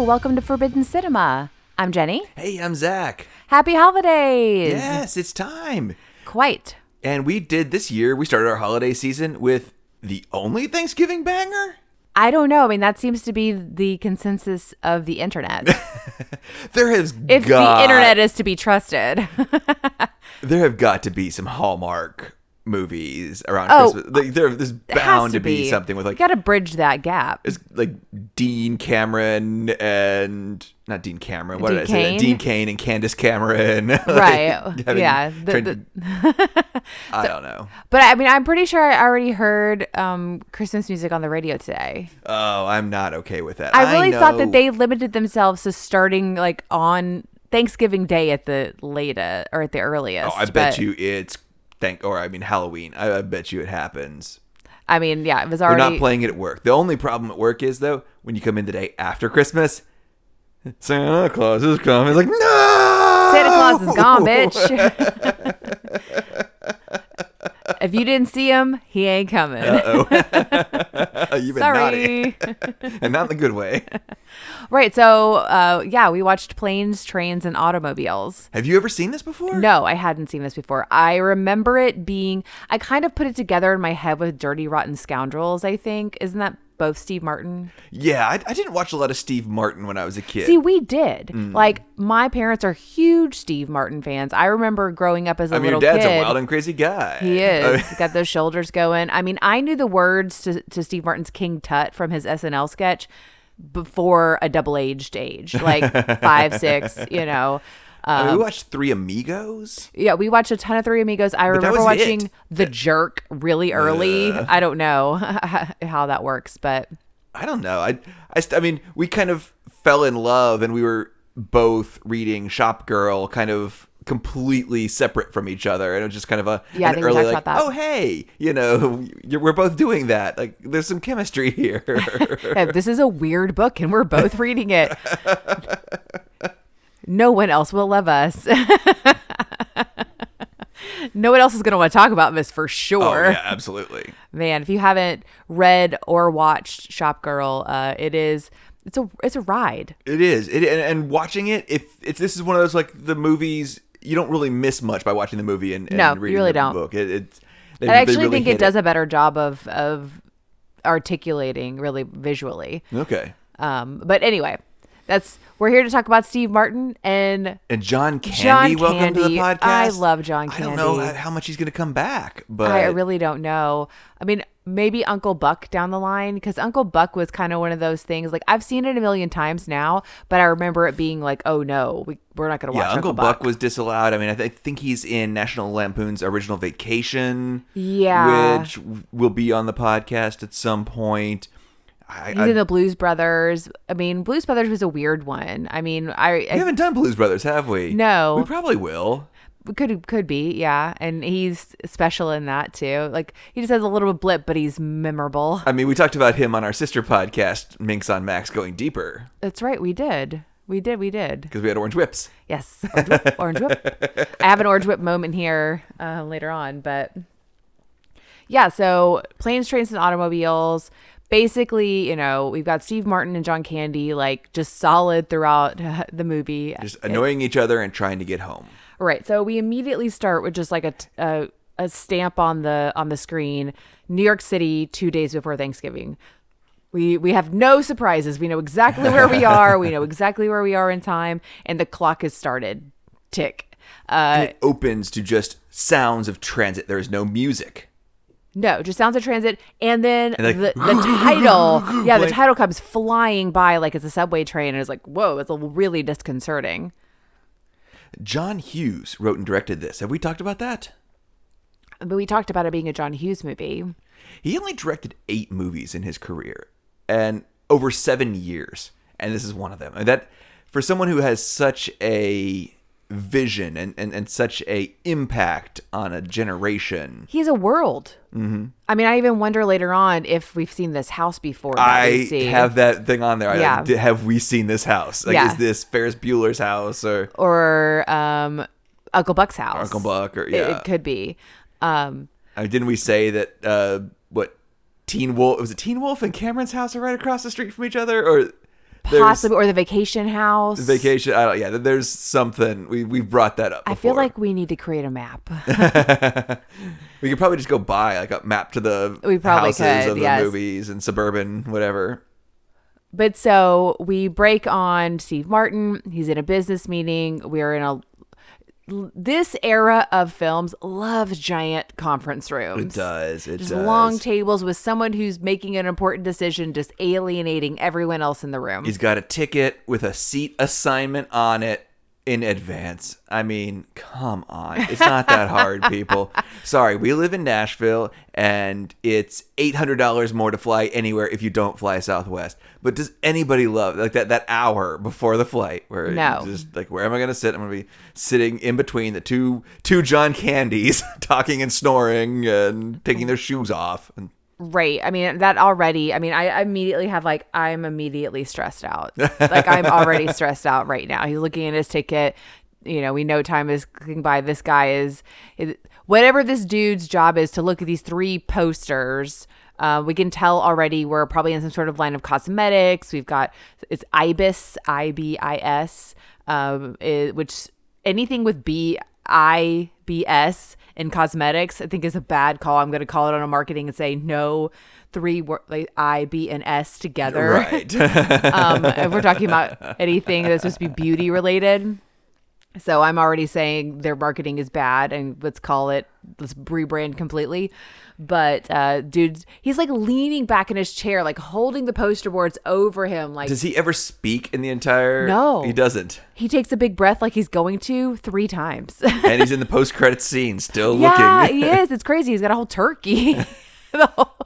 Hello, welcome to Forbidden Cinema. I'm Jenny. Hey, I'm Zach. Happy holidays! Yes, it's time. Quite. And we did this year, we started our holiday season with the only Thanksgiving banger? I don't know. I mean, that seems to be the consensus of the internet. There has if got, the internet is to be trusted. there have got to be some Hallmark movies around Oh, Christmas. Like, there, there's bound to be. something with like got to bridge that gap. it's like Dean Cameron and not Dean Cameron. What Dean did I say? Cain? Dean Cain and Candace Cameron. Like, Right. having- Yeah, the- the- to- I don't know. But I mean, I'm pretty sure I already heard um, Christmas music on the radio today. Oh, I'm not okay with that. I really thought that they limited themselves to starting like on Thanksgiving Day at the latest or at the earliest. Oh, I bet but, you it's thank or I mean Halloween. I, I bet you it happens. I mean, yeah, it was already. They're not playing it at work. The only problem at work is though when you come in the day after Christmas, Santa Claus is coming. It's like no, Santa Claus is gone, bitch. if you didn't see him, he ain't coming. You've been naughty, Sorry. and not in the good way. right. So, uh, yeah, we watched Planes, Trains, and Automobiles. Have you ever seen this before? No, I hadn't seen this before. I remember it being, I kind of put it together in my head with Dirty Rotten Scoundrels, I think. Isn't that both Steve Martin? Yeah, I, I didn't watch a lot of Steve Martin when I was a kid. See, we did. Mm. Like, my parents are huge Steve Martin fans. I remember growing up as a I mean, your little dad's kid. a wild and crazy guy. He I mean, is. He's got those shoulders going. I mean, I knew the words to, to Steve Martin's King Tut from his SNL sketch before a double aged age, like five, six, you know. I Um, mean, we watched Three Amigos. Yeah, we watched a ton of Three Amigos. I that remember watching it. The Jerk really early. I don't know how that works, but I don't know. I, I, st- I mean, we kind of fell in love, and we were both reading Shop Girl, kind of completely separate from each other, and it was just kind of a Yeah, an early like, oh hey, you know, you're, we're both doing that. Like, there's some chemistry here. This is a weird book and we're both reading it. No one else will love us. no one else is going to want to talk about this for oh sure. yeah, absolutely. Man, if you haven't read or watched Shop Girl, uh, it is it's a it's a ride. It is. It and, and watching it, if it's this is one of those like the movies you don't really miss much by watching the movie and, and No, you really the don't. book. It, it they, I actually really think it hit does a better job of of articulating really visually. Okay. Um, but anyway, that's we're here to talk about Steve Martin and And John Candy, John welcome to the podcast. I love John Candy. I don't know how, much he's going to come back, but I really don't know. I mean, maybe Uncle Buck down the line because Uncle Buck was kind of one of those things. Like I've seen it a million times now, but I remember it being like, "Oh no, we, we're not going to watch yeah, Uncle Buck. was disallowed. I mean, I, th- I think he's in National Lampoon's Original Vacation, Yeah. which will be on the podcast at some point. I, He's I, in the Blues Brothers. I mean, Blues Brothers was a weird one. I mean, I, we haven't done Blues Brothers, have we? No. we probably will. could could be, yeah. And he's special in that too. Like he just has a little blip, but he's memorable. I mean, we talked about him on our sister podcast, Minx on Max, going deeper That's right, we did. We did, we did. because we had orange whips. Yes, orange whip. orange whip. I have an orange whip moment here uh, later on, but yeah. So planes, trains, and automobiles. Basically, you know, we've got Steve Martin and John Candy, like just solid throughout the movie. Just annoying each other and trying to get home. Right. So we immediately start with just like a a stamp on the on the screen. New York City, two days before Thanksgiving. We we have no surprises. We know exactly where we are. We know exactly where we are in time, and the clock has started. Tick. Uh, it opens to just sounds of transit. There is no music. No, just sounds of transit, and then like, the, the title. Yeah, the like- title comes flying by like it's a subway train, and it's like, whoa, it's a really disconcerting. John Hughes wrote and directed this. Have we talked about that? But we talked about it being a John Hughes movie. He only directed eight movies in his career and over seven years. And this is one of them. And that for someone who has such a vision and, and, and such a impact on a generation. He's a world. Mm-hmm. I mean, I even wonder later on if we've seen this house before. I have that thing on there. Yeah. "Did- have we seen this house? Like, Yeah. is this Ferris Bueller's house or or um, Uncle Buck's house. Uncle Buck? Or yeah, it, could be. Um, Uh, didn't we say that? Uh, what Teen Wolf was it? Teen Wolf and Cameron's house are right across the street from each other, or There's- Possibly, or the vacation house. vacation. I don't. Yeah, there's something we we've brought that up. I feel like we need to create a map. we could probably just go buy like a map to the We probably houses could, of the yes. movies and suburban whatever. But so we break on Steve Martin. He's in a business meeting. We're in a this era of films loves giant conference rooms. It does. It Just does. long tables with someone who's making an important decision, just alienating everyone else in the room. He's got a ticket with a seat assignment on it in advance. I mean, come on. It's not that hard, people. Sorry, we live in Nashville and it's $800 more to fly anywhere if you don't fly Southwest. But does anybody love like that that hour before the flight where No. just like where am I going to sit? I'm going to be sitting in between the two two John Candies talking and snoring and taking their shoes off and Right. I mean, that already, I mean, I immediately have like, I'm immediately stressed out. like, I'm already stressed out right now. He's looking at his ticket. You know, we know time is clicking by. This guy is, it, whatever this dude's job is to look at these three posters. Uh, we can tell already we're probably in some sort of line of cosmetics. We've got, it's IBIS, I B I S, um, it- which anything with B I B S in cosmetics, I think is a bad call. I'm going to call it on a marketing and say no three wor- like I B and S together. right. um, if we're talking about anything that's supposed to be beauty related. So I'm already saying their marketing is bad, and let's call it let's rebrand completely. But uh, dude, he's like leaning back in his chair, like holding the poster boards over him, like Does he ever speak in the entire No. He doesn't. he takes a big breath, like he's going to three times. and he's in the post credit scene still Yeah, looking. Yeah, he is. It's crazy. He's got a whole turkey.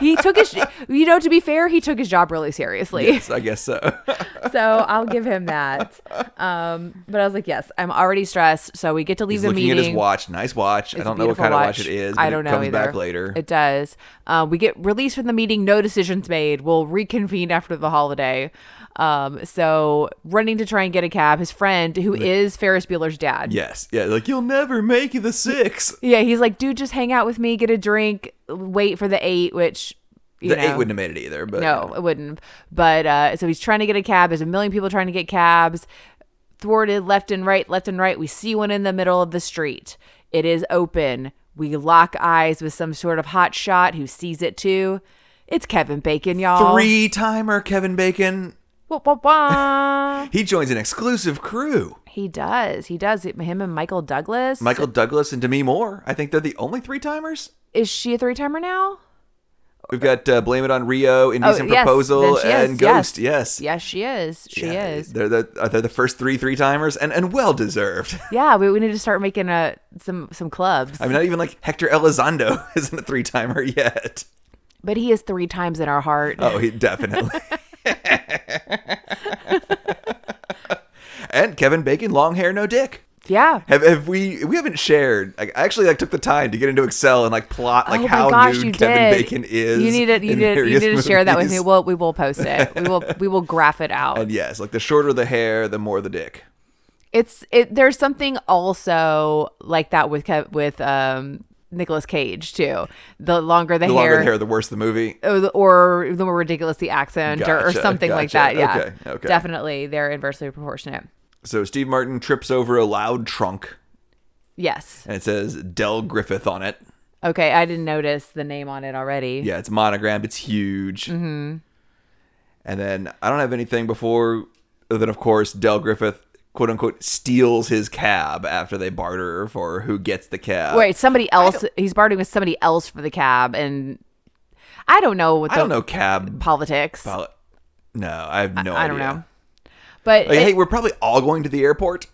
He took his, you know, to be fair, he took his job really seriously. yes, I guess so. So I'll give him that. Um, but I was like, yes, I'm already stressed. So we get to leave he's the looking meeting. at his watch. Nice watch. I It's a don't know what kind of watch it is. I don't know comes either. back later. It does. Uh, we get released from the meeting. No decisions made. We'll reconvene after the holiday. Um, so running to try and get a cab. His friend, who is Ferris Bueller's dad. yes. Yeah, like you'll never make the six. Yeah, he's like, dude, just hang out with me, get a drink, wait for the eight, which you The know, eight wouldn't have made it either, but no, it wouldn't. But uh, so he's trying to get a cab. There's a million people trying to get cabs, thwarted left and right, left and right. We see one in the middle of the street. It is open. We lock eyes with some sort of hot shot who sees it too. It's Kevin Bacon, y'all. three timer Kevin Bacon. Wah, wah, wah. He joins an exclusive crew. he does. He does. Him and Michael Douglas. Michael Douglas and Demi Moore. I think they're the only three timers. is she a three timer now? We've got uh, Blame It on Rio, Indecent Oh, yes, Proposal, and Ghost. Yes. Yes, she is. She Yeah, is. They're the they're the first three three timers and and well deserved. Yeah, we, we need to start making a some some clubs. I mean, not even like Hector Elizondo isn't a three timer yet. but he is three times in our heart. Oh, he definitely. and Kevin Bacon, long hair, no dick. Yeah. Have, have we? We haven't shared. I actually like took the time to get into Excel and like plot like oh how gosh, nude Kevin did. Bacon is. You need to you need, you need to share that with me. We'll we will post it. We will we will graph it out. And yes, like the shorter the hair, the more the dick. It's it. There's something also like that with Kev, with um Nicolas Cage too. The longer the, The hair, longer the hair, the worse the movie. or the- or the more ridiculous the accent or, or Gotcha, something like that. Yeah, Okay, okay. definitely they're inversely proportionate. So Steve Martin trips over a loud trunk, Yes. and it says Del Griffith on it. Okay, I didn't notice the name on it already. Yeah, it's monogrammed. It's huge. Mm-hmm. And then I don't have anything before. Then of course Del Griffith, quote unquote, steals his cab after they barter for who gets the cab. Wait, somebody else. He's bartering with somebody else for the cab, and I don't know what I don't know cab. politics. poli- no, I have no I idea. don't know. But Like, it- hey, we're probably all going to the airport.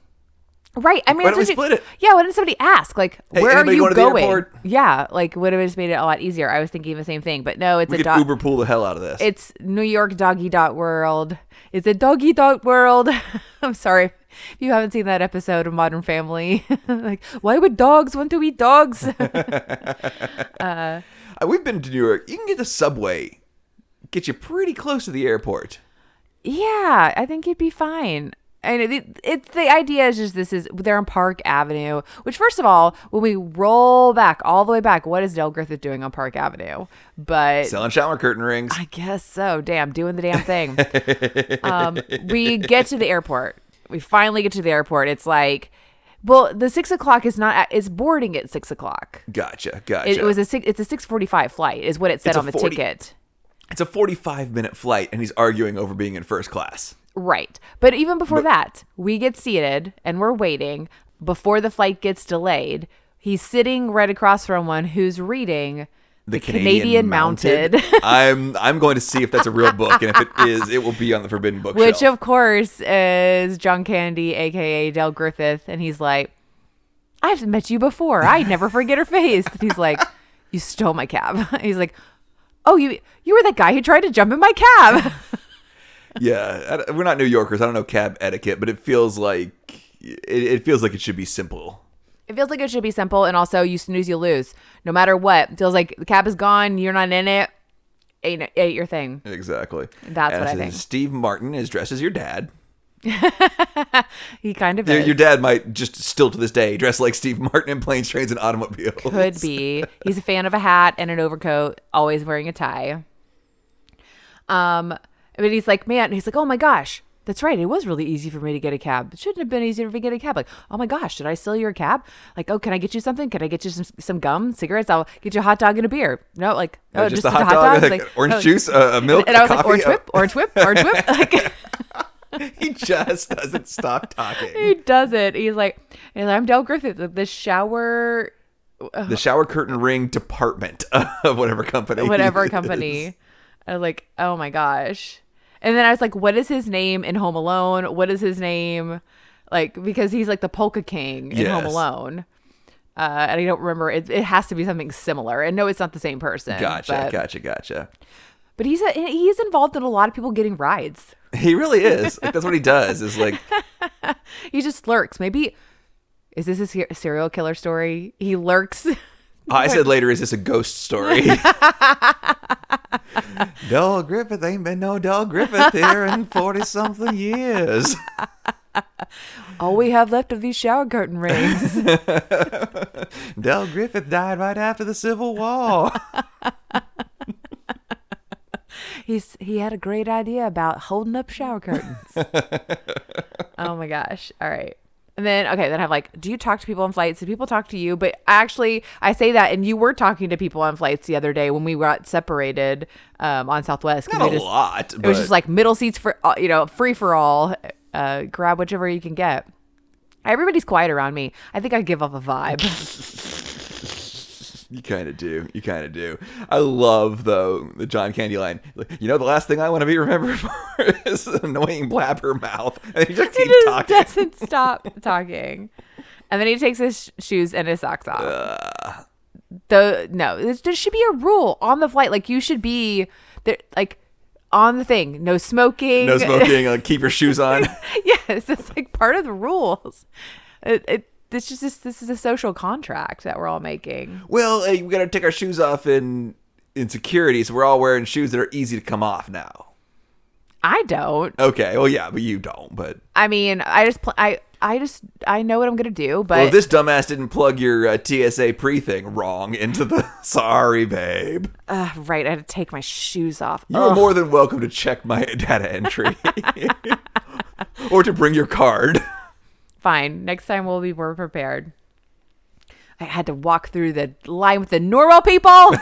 right, I mean, why don't we just- split it? Yeah, why didn't somebody ask? Like, Hey, where are you going to the going? airport? Yeah, like would have just made it a lot easier. I was thinking the same thing, but no, it's We a could dog. Uber pool the hell out of this. It's New York Doggy Dot World. It's a Doggy Dot World. I'm sorry if you haven't seen that episode of Modern Family. like, why would dogs want to eat dogs? Uh, We've been to New York. You can get the subway, get you pretty close to the airport. yeah, I think you'd be fine. And it, it's the idea is just this is they're on Park Avenue, which first of all, when we roll back all the way back, what is Dale Griffith doing on Park Avenue? But Selling shower curtain rings. I guess so. Damn, doing the damn thing. um, we get to the airport. We finally get to the airport. It's like, well, the six o'clock is not. It's boarding at six o'clock. Gotcha, gotcha. It, it was a six. It's a six forty-five flight, is what it said It's on the 40 ticket. It's a 45 minute flight, and he's arguing over being in first class. Right. But even before that, we get seated and we're waiting before the flight gets delayed. He's sitting right across from one who's reading The, Canadian Mounted. I'm I'm going to see if that's a real book, and if it is, it will be on the Forbidden Bookshelf. Which, of course, is John Candy, aka Del Griffith. And he's like, I've met you before. I'd never forget her face. And he's like, You stole my cab. he's like, Oh, you you were that guy who tried to jump in my cab. yeah, I- we're not New Yorkers. I don't know cab etiquette, but it feels like it, it feels like it should be simple. It feels like it should be simple, and also you snooze, you lose. No matter what, it feels like the cab is gone, you're not in it. Ain't, ain't your thing. Exactly. That's what I think. Steve Martin is dressed as your dad. He kind of Your, is. your dad might just still to this day dress like Steve Martin in planes, trains, and automobiles. Could be. He's a fan of a hat and an overcoat, always wearing a tie. Um, but he's like, man, he's like, oh my gosh, that's right. It was really easy for me to get a cab. It shouldn't have been easier for me to get a cab. Like, oh my gosh, did I steal your cab? Like, oh, can I get you something? Can I get you some some gum, cigarettes? I'll get you a hot dog and a beer. No, like, No, oh, just, just, a hot, dog, dog? like, Like, orange oh, juice, uh, a, a milk, And I was a like, coffee. Uh, orange whip, orange whip, orange whip. Like, he just doesn't stop talking. he does it. He's like, he's like I'm Del Griffith, the- the shower uh, the shower curtain ring department of whatever company. whatever company. I was like, oh my gosh. And then I was like, what is his name in Home Alone? What is his name? Like, because he's like the Polka King in Home Alone. Uh, and I don't remember. It, it has to be something similar. And no, it's not the same person. Gotcha, but, gotcha, gotcha. But he's a, he's involved in a lot of people getting rides. He really is. Like that's what he does. Is like He just lurks. Maybe is this a serial killer story? He lurks. I said later, is this a ghost story? Del Griffith ain't been no Del Griffith here in forty something years. All we have left of these shower curtain rings. Del Griffith died right after the Civil War. He's he had a great idea about holding up shower curtains. oh my gosh. All right. And then okay, then I'm like, do you talk to people on flights? Do people talk to you? But actually, I say that, and you were talking to people on flights the other day when we got separated um, on Southwest. Not a just- lot. It was just like middle seats for uh, you know, free for all. Uh, grab whichever you can get. Everybody's quiet around me. I think I give off a vibe. You kind of do. You kind of do. I love though the John Candy line. You know, the last thing I want to be remembered for is an annoying blabber mouth, and he just he keeps just talking. doesn't stop talking. And then he takes his shoes and his socks off. the no, there should be a rule on the flight. Like you should be there, like on the thing. No smoking. No smoking. Like, keep your shoes on. yes, it's like part of the rules. It, it this is just this, is a social contract that we're all making. well, hey, we got to take our shoes off in in security, so we're all wearing shoes that are easy to come off now. I don't. Okay. Well, yeah, but you don't. But I mean, I just pl- I I just I know what I'm gonna do, but well, this dumbass didn't plug your uh, TSA pre thing wrong into the. Sorry, babe. uh, right, I had to take my shoes off. You are more than welcome to check my data entry, or to bring your card. Fine. Next time we'll be more prepared. I had to walk through the line with the normal people.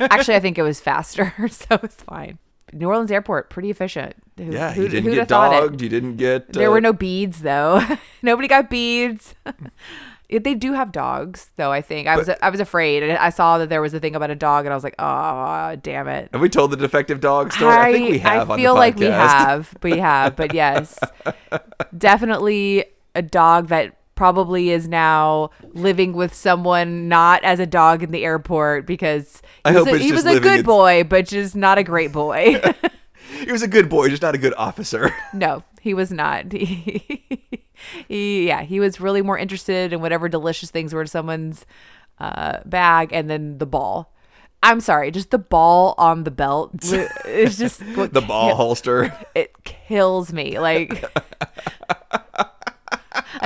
Actually, I think it was faster, so it's fine. New Orleans Airport, pretty efficient. Who- Yeah, who- you didn't get have thought it? dogged. You didn't get. There uh, were no beads though. Nobody got beads. They do have dogs though. I think I was I was afraid. I saw that there was a thing about a dog, and I was like, oh damn it. Have we told the defective dog story? I, think we have. I feel like we have. We have, but yes, definitely a dog that probably is now living with someone not as a dog in the airport because I he was hope a, he was a good its- boy, but just not a great boy. He was a good boy, just not a good officer. no, he was not. He, he, yeah, he was really more interested in whatever delicious things were in someone's uh, bag, and then the ball. I'm sorry, just the ball on the belt. It's just the ball ki- holster. It kills me. Like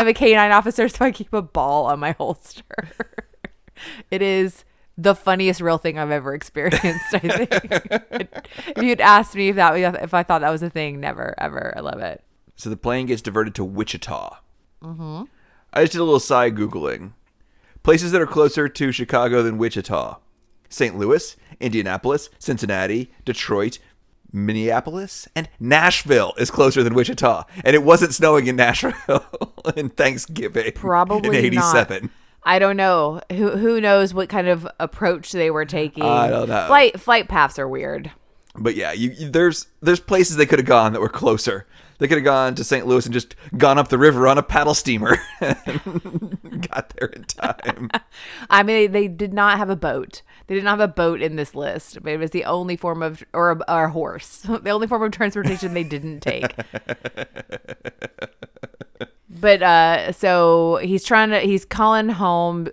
I'm a canine officer, so I keep a ball on my holster. it is the funniest real thing I've ever experienced. I think. if you'd asked me if that if I thought that was a thing, never ever. I love it. So the plane gets diverted to Wichita. Mm-hmm. I just did a little side googling. Places that are closer to Chicago than Wichita: St. Louis, Indianapolis, Cincinnati, Detroit, Minneapolis, and Nashville is closer than Wichita. And it wasn't snowing in Nashville in Thanksgiving. Probably in '87. I don't know. Who who knows what kind of approach they were taking? I don't know. Flight flight paths are weird. But yeah, you, you- there's there's places they could have gone that were closer. They could have gone to St. Louis and just gone up the river on a paddle steamer and got there in time. I mean, they did not have a boat. They did not have a boat in this list. But it was the only form of or a, or a horse. The only form of transportation they didn't take. but uh, so he's trying to. He's calling home,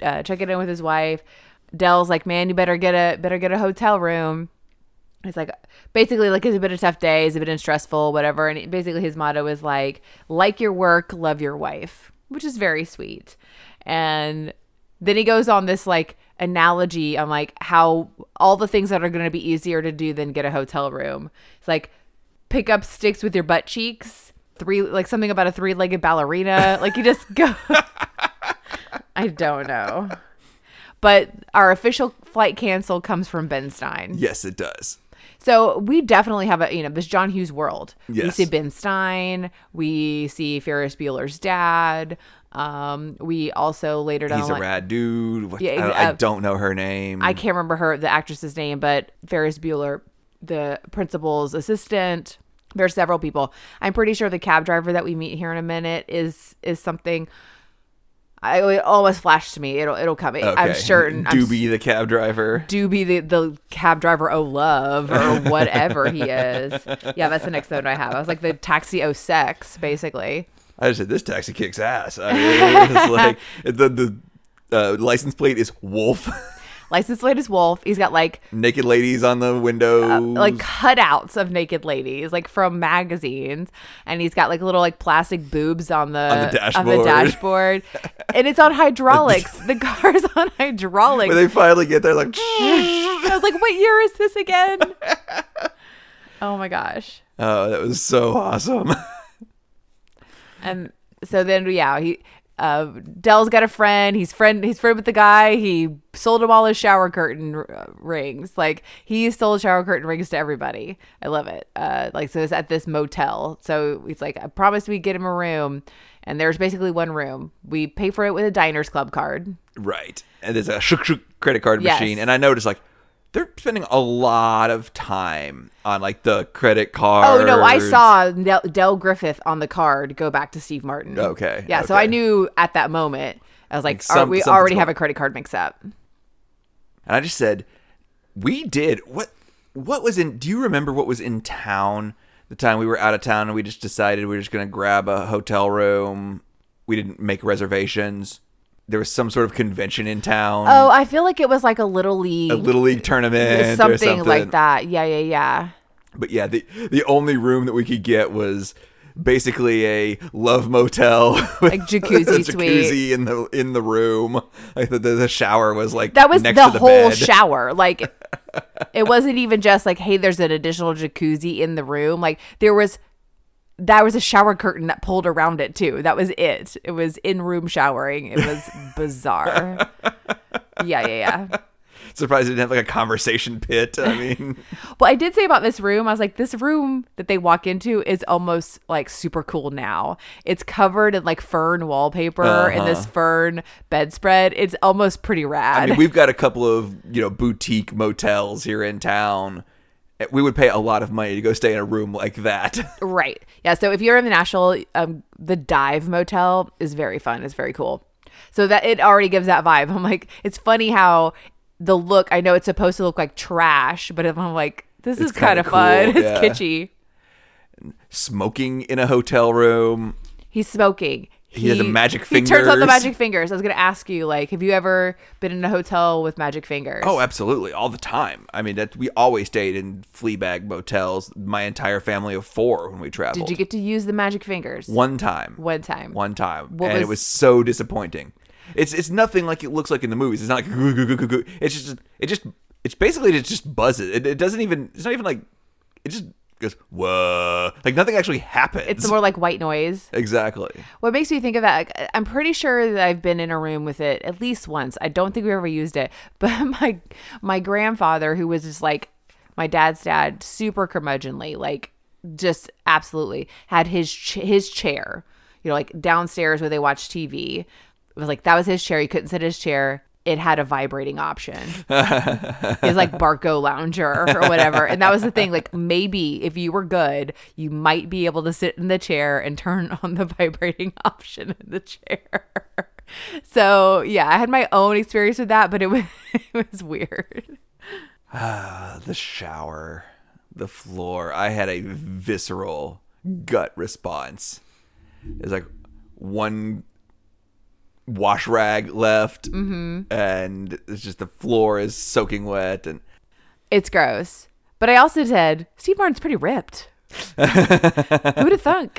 uh, checking in with his wife. Del's like, "Man, you better get a better get a hotel room." He's like, basically, like it's been a tough day, it's been stressful, whatever. And basically, his motto is like, like your work, love your wife, which is very sweet. And then he goes on this like analogy on like how all the things that are going to be easier to do than get a hotel room. It's like pick up sticks with your butt cheeks, three like something about a three-legged ballerina. like you just go. I don't know. But our official flight cancel comes from Ben Stein. yes, it does. So we definitely have a you know this John Hughes world. Yes. We see Ben Stein. We see Ferris Bueller's dad. Um, we also later down He's a line- rad dude. What- Yeah, I, I don't know her name. I can't remember her the actress's name, but Ferris Bueller, the principal's assistant. There's several people. I'm pretty sure the cab driver that we meet here in a minute is is something. I it almost flashed to me. It'll it'll come. I'm Okay. certain. I'm Doobie, the cab driver. Doobie, the, the cab driver, oh love, or whatever he is. Yeah, that's the next note I have. I was like the taxi oh sex, basically. I just said this taxi kicks ass. I mean, it's like the the uh, license plate is wolf. License plate is Wolf. He's got like Naked ladies on the windows. Uh, like cutouts of naked ladies, like from magazines, and he's got like little like plastic boobs on the On the on the dashboard. dashboard, and it's on hydraulics. the car's on hydraulics. when they finally get there, like I was like, what year is this again? oh my gosh. oh, that was so awesome. And so then, yeah, he uh, Del's got a friend. He's friend. He's friend with the guy. He sold him all his shower curtain uh, rings. Like he sold shower curtain rings to everybody. I love it. Uh, like so, it's at this motel. So he's like, I promised we'd get him a room, and there's basically one room. We pay for it with a Diners Club card. right, and there's a shook shook credit card Yes. machine, and I noticed like they're spending a lot of time on like the credit card. Oh no, I saw Del, Del Griffith on the card go back to Steve Martin. Okay, Yeah, so. I knew at that moment. I was like, some- "Are we already have a credit card mix up. And I just said, we did what? What was in? Do you remember what was in town the time we were out of town and we just decided we were just gonna grab a hotel room? We didn't make reservations. There was some sort of convention in town. Oh, I feel like it was like a little league, a little league tournament, or something, something like that. Yeah, yeah, yeah. But yeah, the the only room that we could get was basically a love motel, Like jacuzzi a suite. jacuzzi in the in the room. Like the, the, the shower was like That was next the, to the whole bed. shower. Like, it wasn't even just like, hey, there's an additional jacuzzi in the room. Like, there was. That was a shower curtain that pulled around it too. That was it. It was in room showering. It was bizarre. yeah, yeah, yeah. Surprised it didn't have like a conversation pit. I mean, Well, I did say about this room, I was like, this room that they walk into is almost like super cool now. It's covered in like fern wallpaper and this fern bedspread. It's almost pretty rad. Uh-huh. I mean, we've got a couple of you know boutique motels here in town. We would pay a lot of money to go stay in a room like that. right. Yeah. So if you're in the Nashville, um, the Dive Motel is very fun. It's very cool. So that it already gives that vibe. I'm like, it's funny how the look, I know it's supposed to look like trash, but I'm like, this It's is kind of fun. It's yeah. kitschy. Smoking in a hotel room. He's smoking. He has the magic fingers. He turns on the magic fingers. I was gonna ask you, like, have you ever been in a hotel with magic fingers? Oh, absolutely, all the time. I mean, that we always stayed in Fleabag motels. My entire family of four when we traveled. Did you get to use the magic fingers? one time? One time. One time, What and it was- was so disappointing. It's it's nothing like it looks like in the movies. It's not like goo, goo, goo, goo, goo. it's just it just it's basically it just buzzes. It, it doesn't even it's not even like it just goes whoa like nothing actually happens. It's more like white noise. exactly. What makes me think of that? like, I'm pretty sure that I've been in a room with it at least once. I don't think we ever used it, but my my grandfather, who was just like my dad's dad, super curmudgeonly, like just absolutely had his ch- his chair, you know, like downstairs where they watch TV. It was like that was his chair. He couldn't sit in his chair. It had a vibrating option. It was like Barcalounger or whatever. And that was the thing. Like maybe if you were good, you might be able to sit in the chair and turn on the vibrating option in the chair. So yeah, I had my own experience with that, but it was it was weird. Uh, the shower, the floor. I had a visceral gut response. There's like one wash rag left, Mm-hmm. and it's just the floor is soaking wet, and It's gross. But I also said Steve Martin's pretty ripped. Who would have thunk?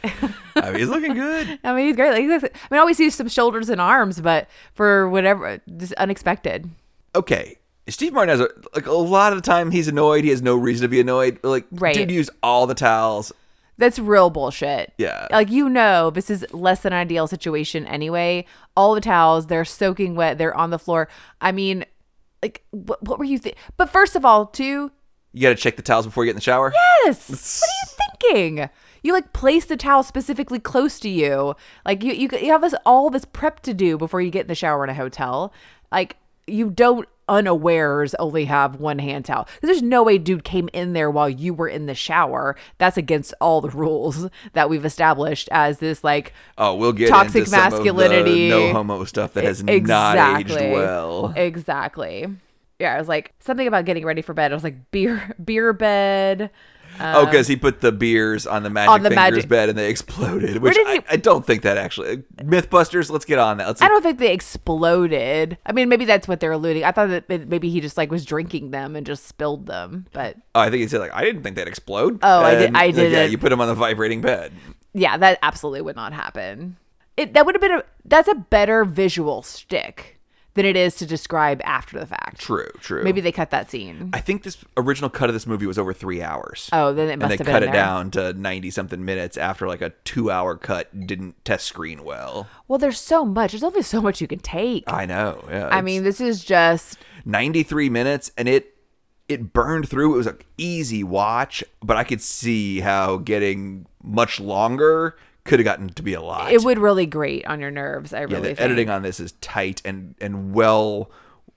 I mean, he's looking good. I mean, he's great. Like, he's- I mean, I always see some shoulders and arms, but for whatever, just unexpected. Okay. Steve Martin has a like a lot of the time he's annoyed. He has no reason to be annoyed. Like, Right. dude used all the towels. That's real bullshit. Yeah. Like you know, this is less than ideal situation anyway. All the towels, they're soaking wet, they're on the floor. I mean, like what, what were you think? But first of all, too, You got to check the towels before you get in the shower. yes. what are you thinking? You like place the towel specifically close to you. Like you, you, you have this all this prep to do before you get in the shower in a hotel. Like you don't unawares only have one hand towel. There's no way dude came in there while you were in the shower. That's against all the rules that we've established as this like Oh, we'll get Toxic masculinity. no homo stuff that has not aged Exactly. well. Exactly. Yeah, I was like something about getting ready for bed. I was like beer beer bed. Oh, because he put the beers on the magic Um, on the fingers magic- bed and they exploded. Which did I, he- I don't think that actually. MythBusters, let's get on that. Let's I don't think they exploded. I mean, maybe that's what they're alluding. I thought that maybe he just like was drinking them and just spilled them. But Oh, I think he said like I didn't think they'd explode. Oh, I did- And, I like, Yeah, you put them on the vibrating bed. yeah, that absolutely would not happen. It that would have been a that's a better visual stick than it is to describe after the fact. True, true. Maybe they cut that scene. I think this original cut of this movie was over three hours. Oh, then it and they have cut it there. down to ninety something minutes after like a two hour cut didn't test screen well. Well, there's so much. There's only so much you can take. I know. Yeah. I mean, this is just 93 minutes and it it burned through it was an easy watch but i could see how getting much longer could have gotten to be a lot it would really grate on your nerves. I yeah really the think. editing on this is tight and and well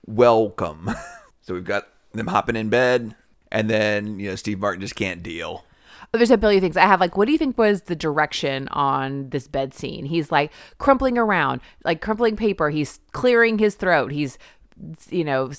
welcome so we've got them hopping in bed and then you know steve martin just can't deal There's a billion things. I have like, what do you think was the direction on this bed scene? He's like crumpling around, like crumpling paper. He's clearing his throat. He's, you know,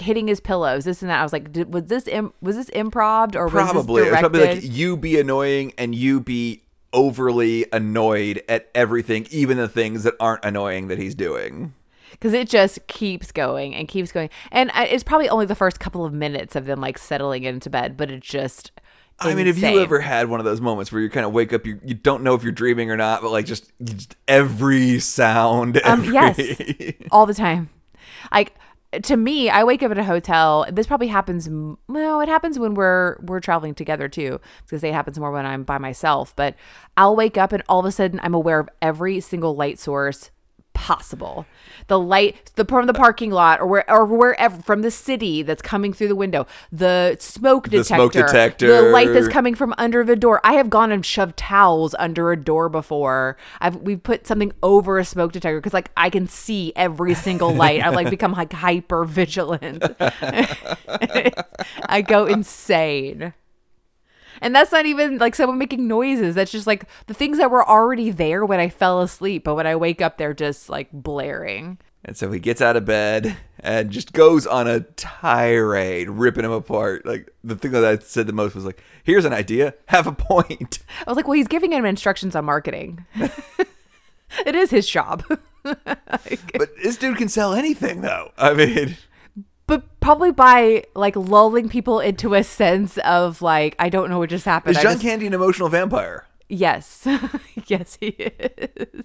hitting his pillows. This and that. I was like, did, was this Im- was this improv or probably was it was probably like you be annoying and you be overly annoyed at everything even the things that aren't annoying that he's doing because it just keeps going and keeps going. And I, it's probably only the first couple of minutes of them like settling into bed, but it's just. I mean, have you ever had one of those moments where you kind of wake up, you you don't know if you're dreaming or not, but like just, just every sound, Um, yes, all the time. Like to me, I wake up at a hotel. This probably happens. Well, it happens when we're we're traveling together too, because it happens more when I'm by myself. But I'll wake up and all of a sudden I'm aware of every single light source possible. The light the from the parking lot or where or wherever from the city that's coming through the window. The smoke The detector. The light that's coming from under the door. I have gone and shoved towels under a door before. I've we've put something over a smoke detector because like I can see every single light. I've like become like hyper vigilant. I go insane. And that's not even like someone making noises. That's just like the things that were already there when I fell asleep, but when I wake up, they're just like blaring. And so he gets out of bed and just goes on a tirade, ripping him apart. Like the thing that I said the most was like, "Here's an idea, have a point." I was like, well, he's giving him instructions on marketing. it is his job. But this dude can sell anything, though. I mean, but probably by like lulling people into a sense of like I don't know what just happened. is I John just- Candy an emotional vampire? Yes. yes, he is.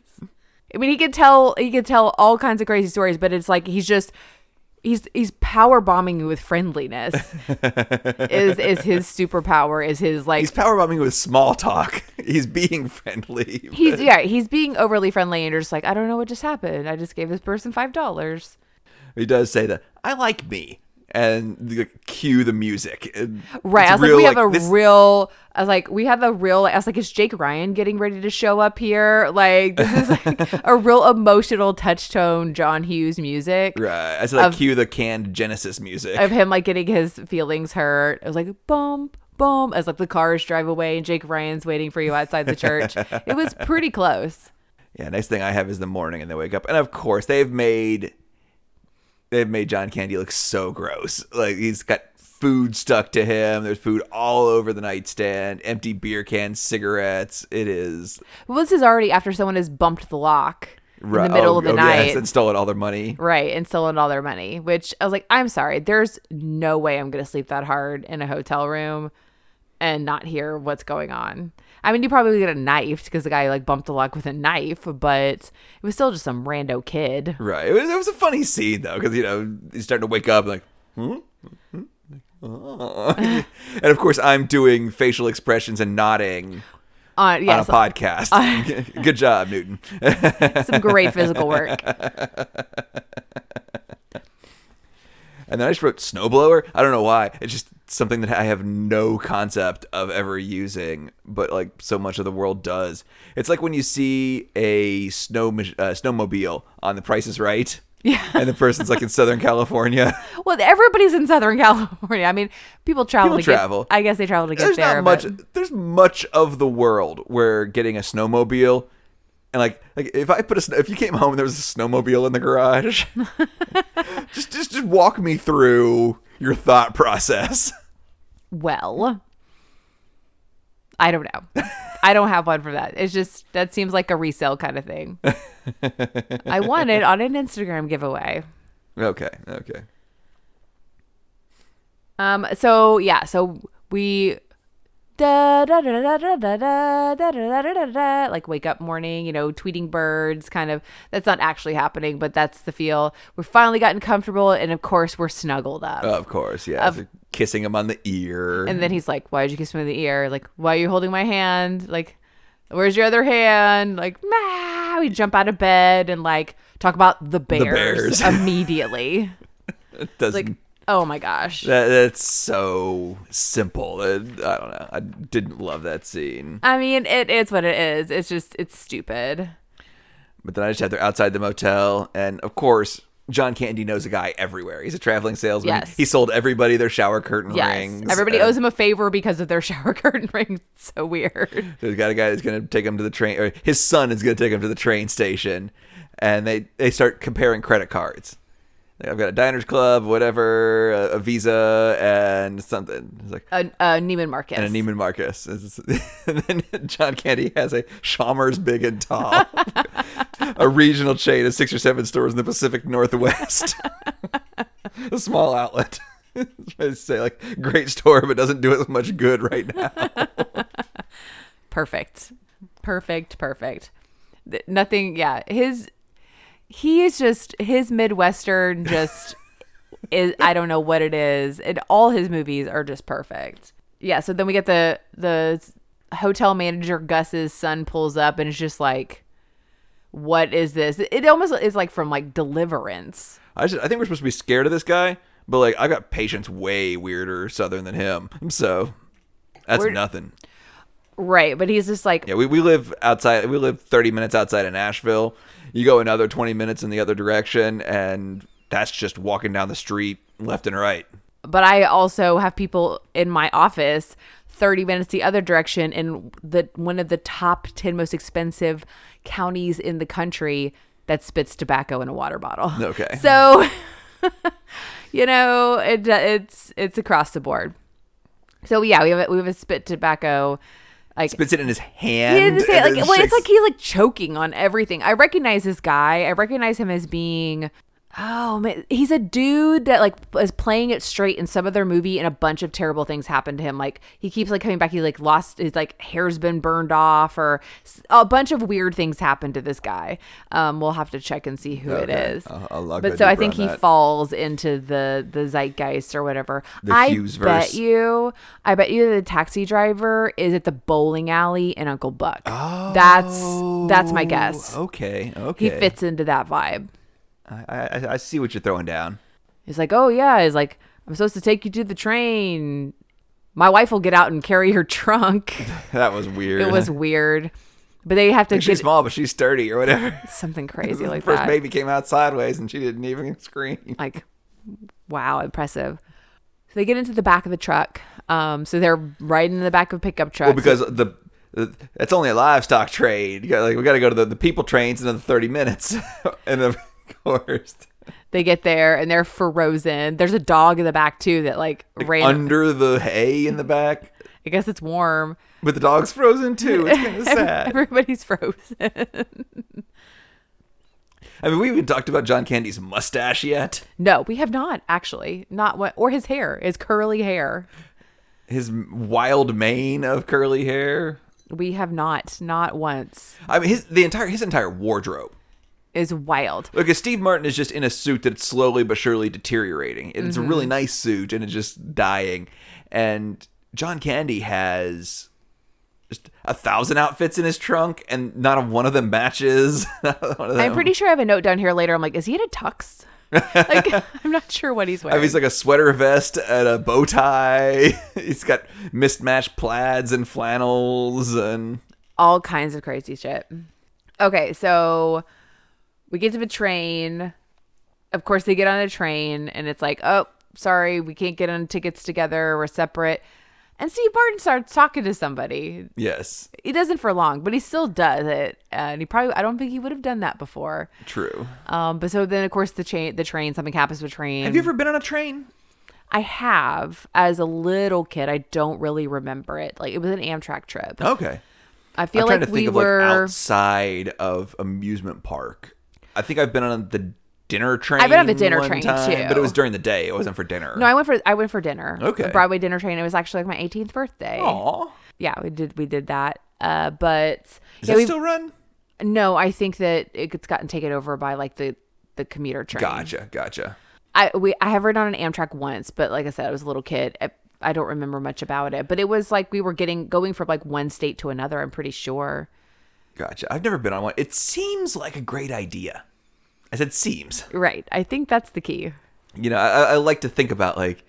I mean, he could tell he could tell all kinds of crazy stories, but it's like he's just he's he's power bombing you with friendliness. is is his superpower? Is his like He's power bombing with small talk. He's being friendly. he's yeah he's being overly friendly, and you're just like I don't know what just happened. I just gave this person five dollars. He does say that I like me, and the, cue the music. And Right. I was real, like, we have a this- real. I was like, we have a real. I was like, is Jake Ryan getting ready to show up here? Like, this is like a real emotional touch tone John Hughes music. Right. I said like of- cue the canned Genesis music. of him like getting his feelings hurt. It was like boom, boom, as like the cars drive away and Jake Ryan's waiting for you outside the church. it was pretty close. Yeah, next thing I have is the morning and they wake up. And of course, they've made they've made John Candy look so gross. Like he's got food stuck to him. There's food all over the nightstand, empty beer cans, cigarettes. It is Well, this is already after someone has bumped the lock Right. in the middle Oh, of the oh, night. Yes, and stolen all their money. Right, and stolen all their money, which I was like, I'm sorry, there's no way I'm gonna sleep that hard in a hotel room and not hear what's going on. I mean, you probably get a knife because the guy like bumped the lock with a knife, but it was still just some rando kid. Right. It was, it was a funny scene though, because you know he's starting to wake up like, hmm? Hmm? Oh. and of course I'm doing facial expressions and nodding Uh, on a podcast. Good job, Newton. some great physical work. And then I just wrote snowblower. I don't know why. It just something that I have no concept of ever using, but like so much of the world does. It's like when you see a snow uh, snowmobile on The Price is Right. Yeah. And the person's like in Southern California. Well, everybody's in Southern California. I mean, people travel People travel. get. I guess they travel to get There's there. not much. but- There's much of the world where getting a snowmobile, and like, like if I put a, if you came home and there was a snowmobile in the garage, just just just walk me through your thought process. Well, I don't know. I don't have one for that. It's just that seems like a resale kind of thing. I won it on an Instagram giveaway. Okay, okay. Um. So yeah. So we. Da, da, da, da, da, da, da, da, da, da, da, da, da, like wake up morning, you know, tweeting birds, kind of. That's not actually happening, but that's the feel. We're finally gotten comfortable, and of course, we're snuggled up. Of course, yeah. Of- kissing him on the ear. And then he's like, "Why did you kiss me on the ear? Like, why are you holding my hand? Like, where's your other hand? Like, nah." We jump out of bed and like talk about the bears, bears. immediately. doesn't. like, oh my gosh. that, that's so simple. It, I don't know. I didn't love that scene. I mean, it is what it is. It's just it's stupid. But then I just had her outside the motel, and of course, John Candy knows a guy everywhere. He's a traveling salesman. Yes. He sold everybody their shower curtain Yes, rings. everybody and owes him a favor because of their shower curtain rings. It's so weird. There's got a guy that's going to take him to the train, or his son is going to take him to the train station, and they they start comparing credit cards. I've got a Diners Club, whatever, a, a Visa, and something. It's like a, uh, Neiman Marcus. and a Neiman Marcus. And then John Candy has a Chalmers Big and Tall, a regional chain of six or seven stores in the Pacific Northwest, a small outlet. I say like great store, but doesn't do as much good right now. perfect perfect perfect Th- nothing yeah his he is just his midwestern just is i don't know what it is. And all his movies are just perfect. Yeah so then we get the the hotel manager gus's son pulls up and it's just like what is this? It almost is like from like deliverance. I just, I think we're supposed to be scared of this guy, but like I got patients way weirder southern than him, so that's We're- nothing. Right but he's just like Yeah, we, we live outside. We live 30 minutes outside of Nashville. You go another 20 minutes in the other direction, and that's just walking down the street left and right. but I also have people in my office 30 minutes the other direction in the one of the top 10 most expensive counties in the country that spits tobacco in a water bottle. Okay. So you know, it it's it's across the board. So yeah, we have a, we have a spit tobacco Like Spits it in his he hand. didn't say like well, it's like he's like choking on everything. I recognize this guy. I recognize him as being oh man, he's a dude that like is playing it straight in some other movie, and a bunch of terrible things happen to him. Like he keeps like coming back. He like lost his like hair's been burned off, or a bunch of weird things happen to this guy. Um, we'll have to check and see who it Okay. is. I'll- but so I think he that. falls into the the zeitgeist or whatever. The I Hughes-verse. bet you, I bet you the taxi driver is at the bowling alley in Uncle Buck. Oh, That's that's my guess. Oh, Okay. Okay. He fits into that vibe. I, I, I see what you're throwing down. He's like, oh yeah, he's like, I'm supposed to take you to the train. My wife will get out and carry her trunk. That was weird. it was weird, but they have to She's small, but she's sturdy or whatever. something crazy the like first that. baby came out sideways, and she didn't even scream. Like, wow, impressive. So they get into the back of the truck. Um, so they're riding in the back of a pickup truck. Well, because the, the it's only a livestock trade. You got like we got to go to the, the people trains in another thirty minutes, and of course they get there and they're frozen. There's a dog in the back too that like, ran. under the hay in the back, I guess it's warm. but the dog's frozen too. It's kind of sad. Everybody's frozen. I mean, we haven't talked about John Candy's mustache yet. no, we have not actually. Not what or his hair, his curly hair. His wild mane of curly hair. We have not, not once. I mean, his the entire his entire wardrobe. Is wild. Look, Steve Martin is just in a suit that's slowly but surely deteriorating. It's a really mm-hmm. nice suit, and it's just dying. And John Candy has just a thousand outfits in his trunk, and not a one of them matches. Of I'm pretty sure I have a note down here later. I'm like, is he in a tux? like, I'm not sure what he's I wearing. mean, he's like a sweater vest and a bow tie. he's got mismatched plaids and flannels, and all kinds of crazy shit. Okay, so we get to the train. Of course, they get on a train, and it's like, oh, sorry, we can't get on tickets together. We're separate. And Steve Martin starts talking to somebody. yes, He doesn't for long, but he still does it. And he probably, I don't think he would have done that before. true. Um, but so then, of course, the train, the train, something happens with the train. Have you ever been on a train? I have as a little kid. I don't really remember it. Like it was an Amtrak trip. Okay. I feel I'm like we were. like outside of amusement park. I think I've been on the dinner train. I've been on the dinner train, time, too. but it was during the day. It wasn't for dinner. No, I went for I went for dinner. Okay. A Broadway dinner train. It was actually like my 18th birthday. Aw. Yeah, we did we did that. Uh, but Does yeah, we still run? no, I think that it's gotten taken over by like the the commuter train. Gotcha, gotcha. I we I have ridden on an Amtrak once, but like I said, I was a little kid. I, I don't remember much about it, but it was like we were getting going from like one state to another. I'm pretty sure. Gotcha. I've never been on one. It seems like a great idea. I said seems. Right. I think that's the key. You know, I, I like to think about like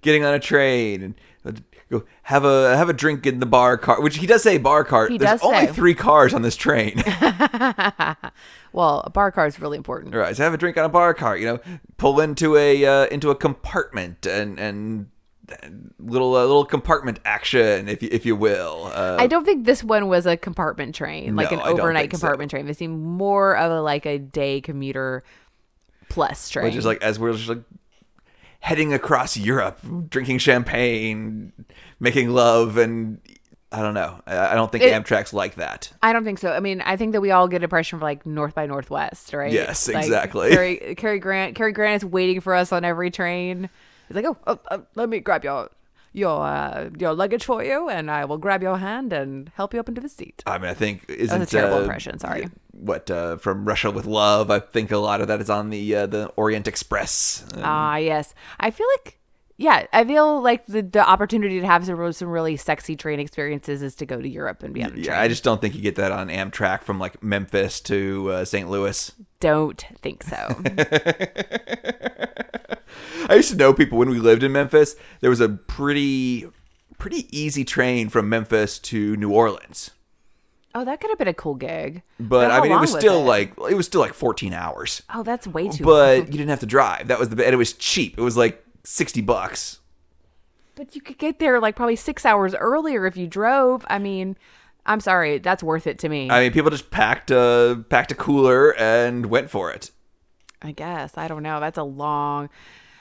getting on a train and go have a have a drink in the bar cart, which he does say bar cart. He There's does only say. three cars on this train. Well, a bar car is really important. Right, so have a drink on a bar cart. You know, pull into a uh, into a compartment and and little uh, little compartment action, if you, if you will. Uh, I don't think this one was a compartment train, like No, an overnight think so. compartment train. They seemed more of a like a day commuter plus train. which is like as we're just like heading across Europe, drinking champagne, making love, and I don't know. I, don't think It- Amtrak's like that. I don't think so. I mean, I think that we all get impression from like North by Northwest, right? Yes, Like, exactly. Cary, Cary Grant, Cary Grant is waiting for us on every train. He's like, oh, oh, oh, let me grab your your uh, your luggage for you, and I will grab your hand and help you up into the seat. I mean, I think isn't a terrible uh, impression, sorry. What uh, from Russia with Love? I think a lot of that is on the uh, the Orient Express. Uh, Ah, yes. I feel like, yeah, I feel like the, the opportunity to have some, some really sexy train experiences is to go to Europe and be on a train. yeah, I just don't think you get that on Amtrak from like Memphis to uh, St. Louis. don't think so. I used to know people when we lived in Memphis. There was a pretty pretty easy train from Memphis to New Orleans. oh, that could have been a cool gig. But how I mean, it long was still it? like it was still like 14 hours. oh, that's way too. But long. you didn't have to drive. That was the and it was cheap. It was like 60 bucks. But you could get there like probably six hours earlier if you drove. I mean, I'm sorry, that's worth it to me. I mean, people just packed a packed a cooler and went for it. I guess. I don't know. That's a long.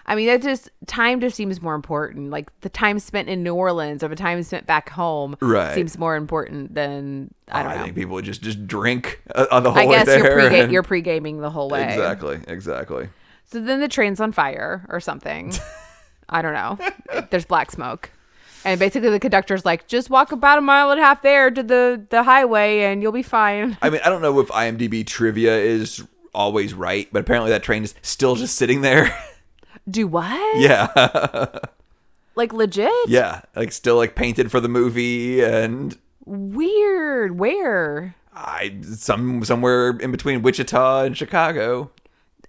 I mean, that just time just seems more important. Like the time spent in New Orleans or the time spent back home Right. seems more important than I don't I know. think people would just just drink uh, on the whole I way guess there. you're pre and- you're pre gaming the whole way. exactly, exactly. So then the train's on fire or something. I don't know. There's black smoke. And basically the conductor's like, just walk about a mile and a half there to the, the highway and you'll be fine. I mean, I don't know if IMDb trivia is always right, but apparently that train is still just sitting there. Do what? yeah, Like legit? yeah, like still like painted for the movie and. Weird. Where? I some somewhere in between Wichita and Chicago.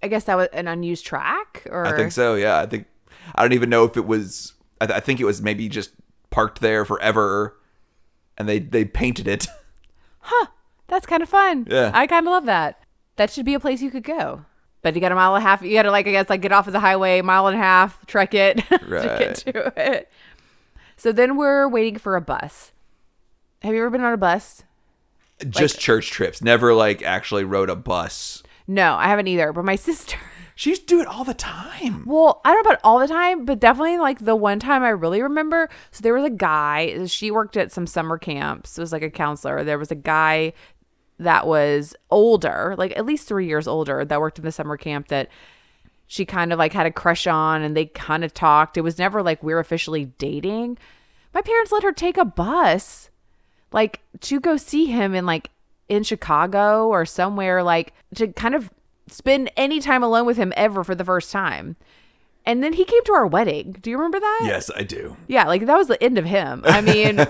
I guess that was an unused track or I think so. Yeah, I think I don't even know if it was. I, th- I think it was maybe just parked there forever, and they they painted it. Huh. That's kind of fun. Yeah. I kind of love that. That should be a place you could go. But you got a mile and a half. You got to like I guess like get off of the highway, mile and a half, trek it to Right. get to it. So then we're waiting for a bus. Have you ever been on a bus? just church trips. Never like actually rode a bus. No, I haven't either. But my sister. She used to do it all the time. Well, I don't know about all the time, but definitely like the one time I really remember. So there was a guy. She worked at some summer camps. It was like a counselor. There was a guy that was older, like at least three years older, that worked in the summer camp that she kind of like had a crush on, and they kind of talked. It was never like we're officially dating. My parents let her take a bus, like to go see him in like in Chicago or somewhere, like to kind of spend any time alone with him ever for the first time. And then he came to our wedding. Do you remember that? Yes, I do. Yeah, like that was the end of him. I mean, we're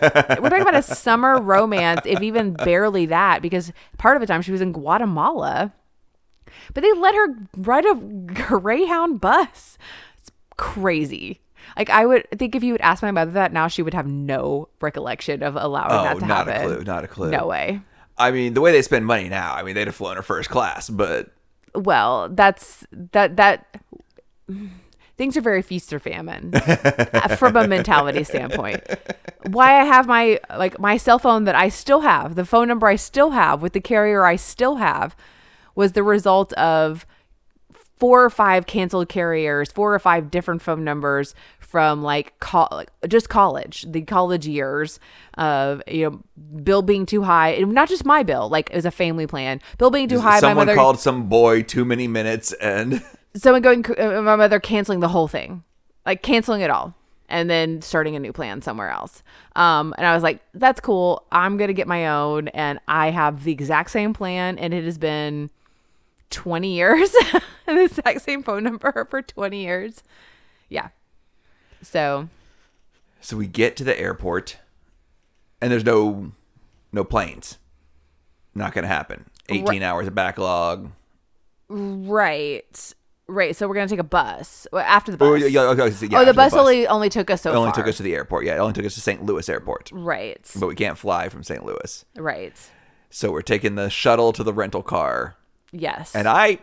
talking about a summer romance, if even barely that, because part of the time she was in Guatemala. But they let her ride a Greyhound bus. It's crazy. Like I would think if you would ask my mother that now, she would have no recollection of allowing Oh, that to not happen. a clue. Not a clue. No way. I mean, the way they spend money now. I mean, they'd have flown her first class, but Well, that's that that things are very feast or famine from a mentality standpoint. Why I have my like my cell phone that I still have, the phone number I still have with the carrier I still have was the result of four or five canceled carriers, four or five different phone numbers from like, col- like just college, the college years of you know bill being too high, and not just my bill, like it was a family plan, bill being too high. someone my mother called some boy too many minutes, and someone going uh, my mother canceling the whole thing like canceling it all and then starting a new plan somewhere else. Um and i was like that's cool. I'm gonna get my own and i have the exact same plan and it has been 20 years. And the exact same phone number for 20 years. Yeah so so we get to the airport, and there's no no planes. Not gonna happen. Eighteen hours of backlog. right right so we're gonna take a bus Well, after the oh, bus Oh, yeah, okay, so yeah, oh the after bus, only only took us so It only far took us to the airport. Yeah, it only took us to St. Louis Airport, right but we can't fly from St. Louis. right So we're taking the shuttle to the rental car. yes And I,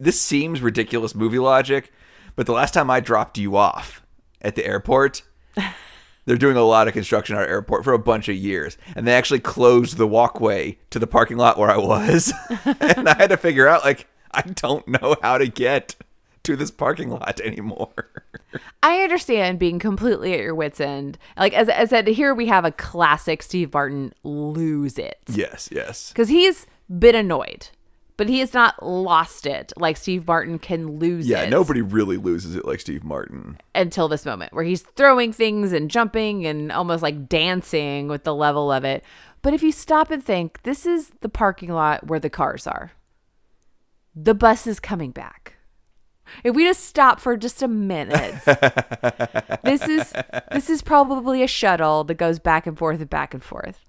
this seems ridiculous movie logic, but the last time I dropped you off at the airport, they're doing a lot of construction at our airport for a bunch of years. And they actually closed the walkway to the parking lot where I was. and I had to figure out, like, I don't know how to get to this parking lot anymore. I understand being completely at your wits' end. Like as as I said, here we have a classic Steve Martin lose it yes, yes. because he's been annoyed, but he has not lost it like Steve Martin can lose it. Yeah, it. nobody really loses it like Steve Martin. until this moment where he's throwing things and jumping and almost like dancing with the level of it. But if you stop and think, this is the parking lot where the cars are. The bus is coming back. If we just stop for just a minute, this is this is probably a shuttle that goes back and forth and back and forth.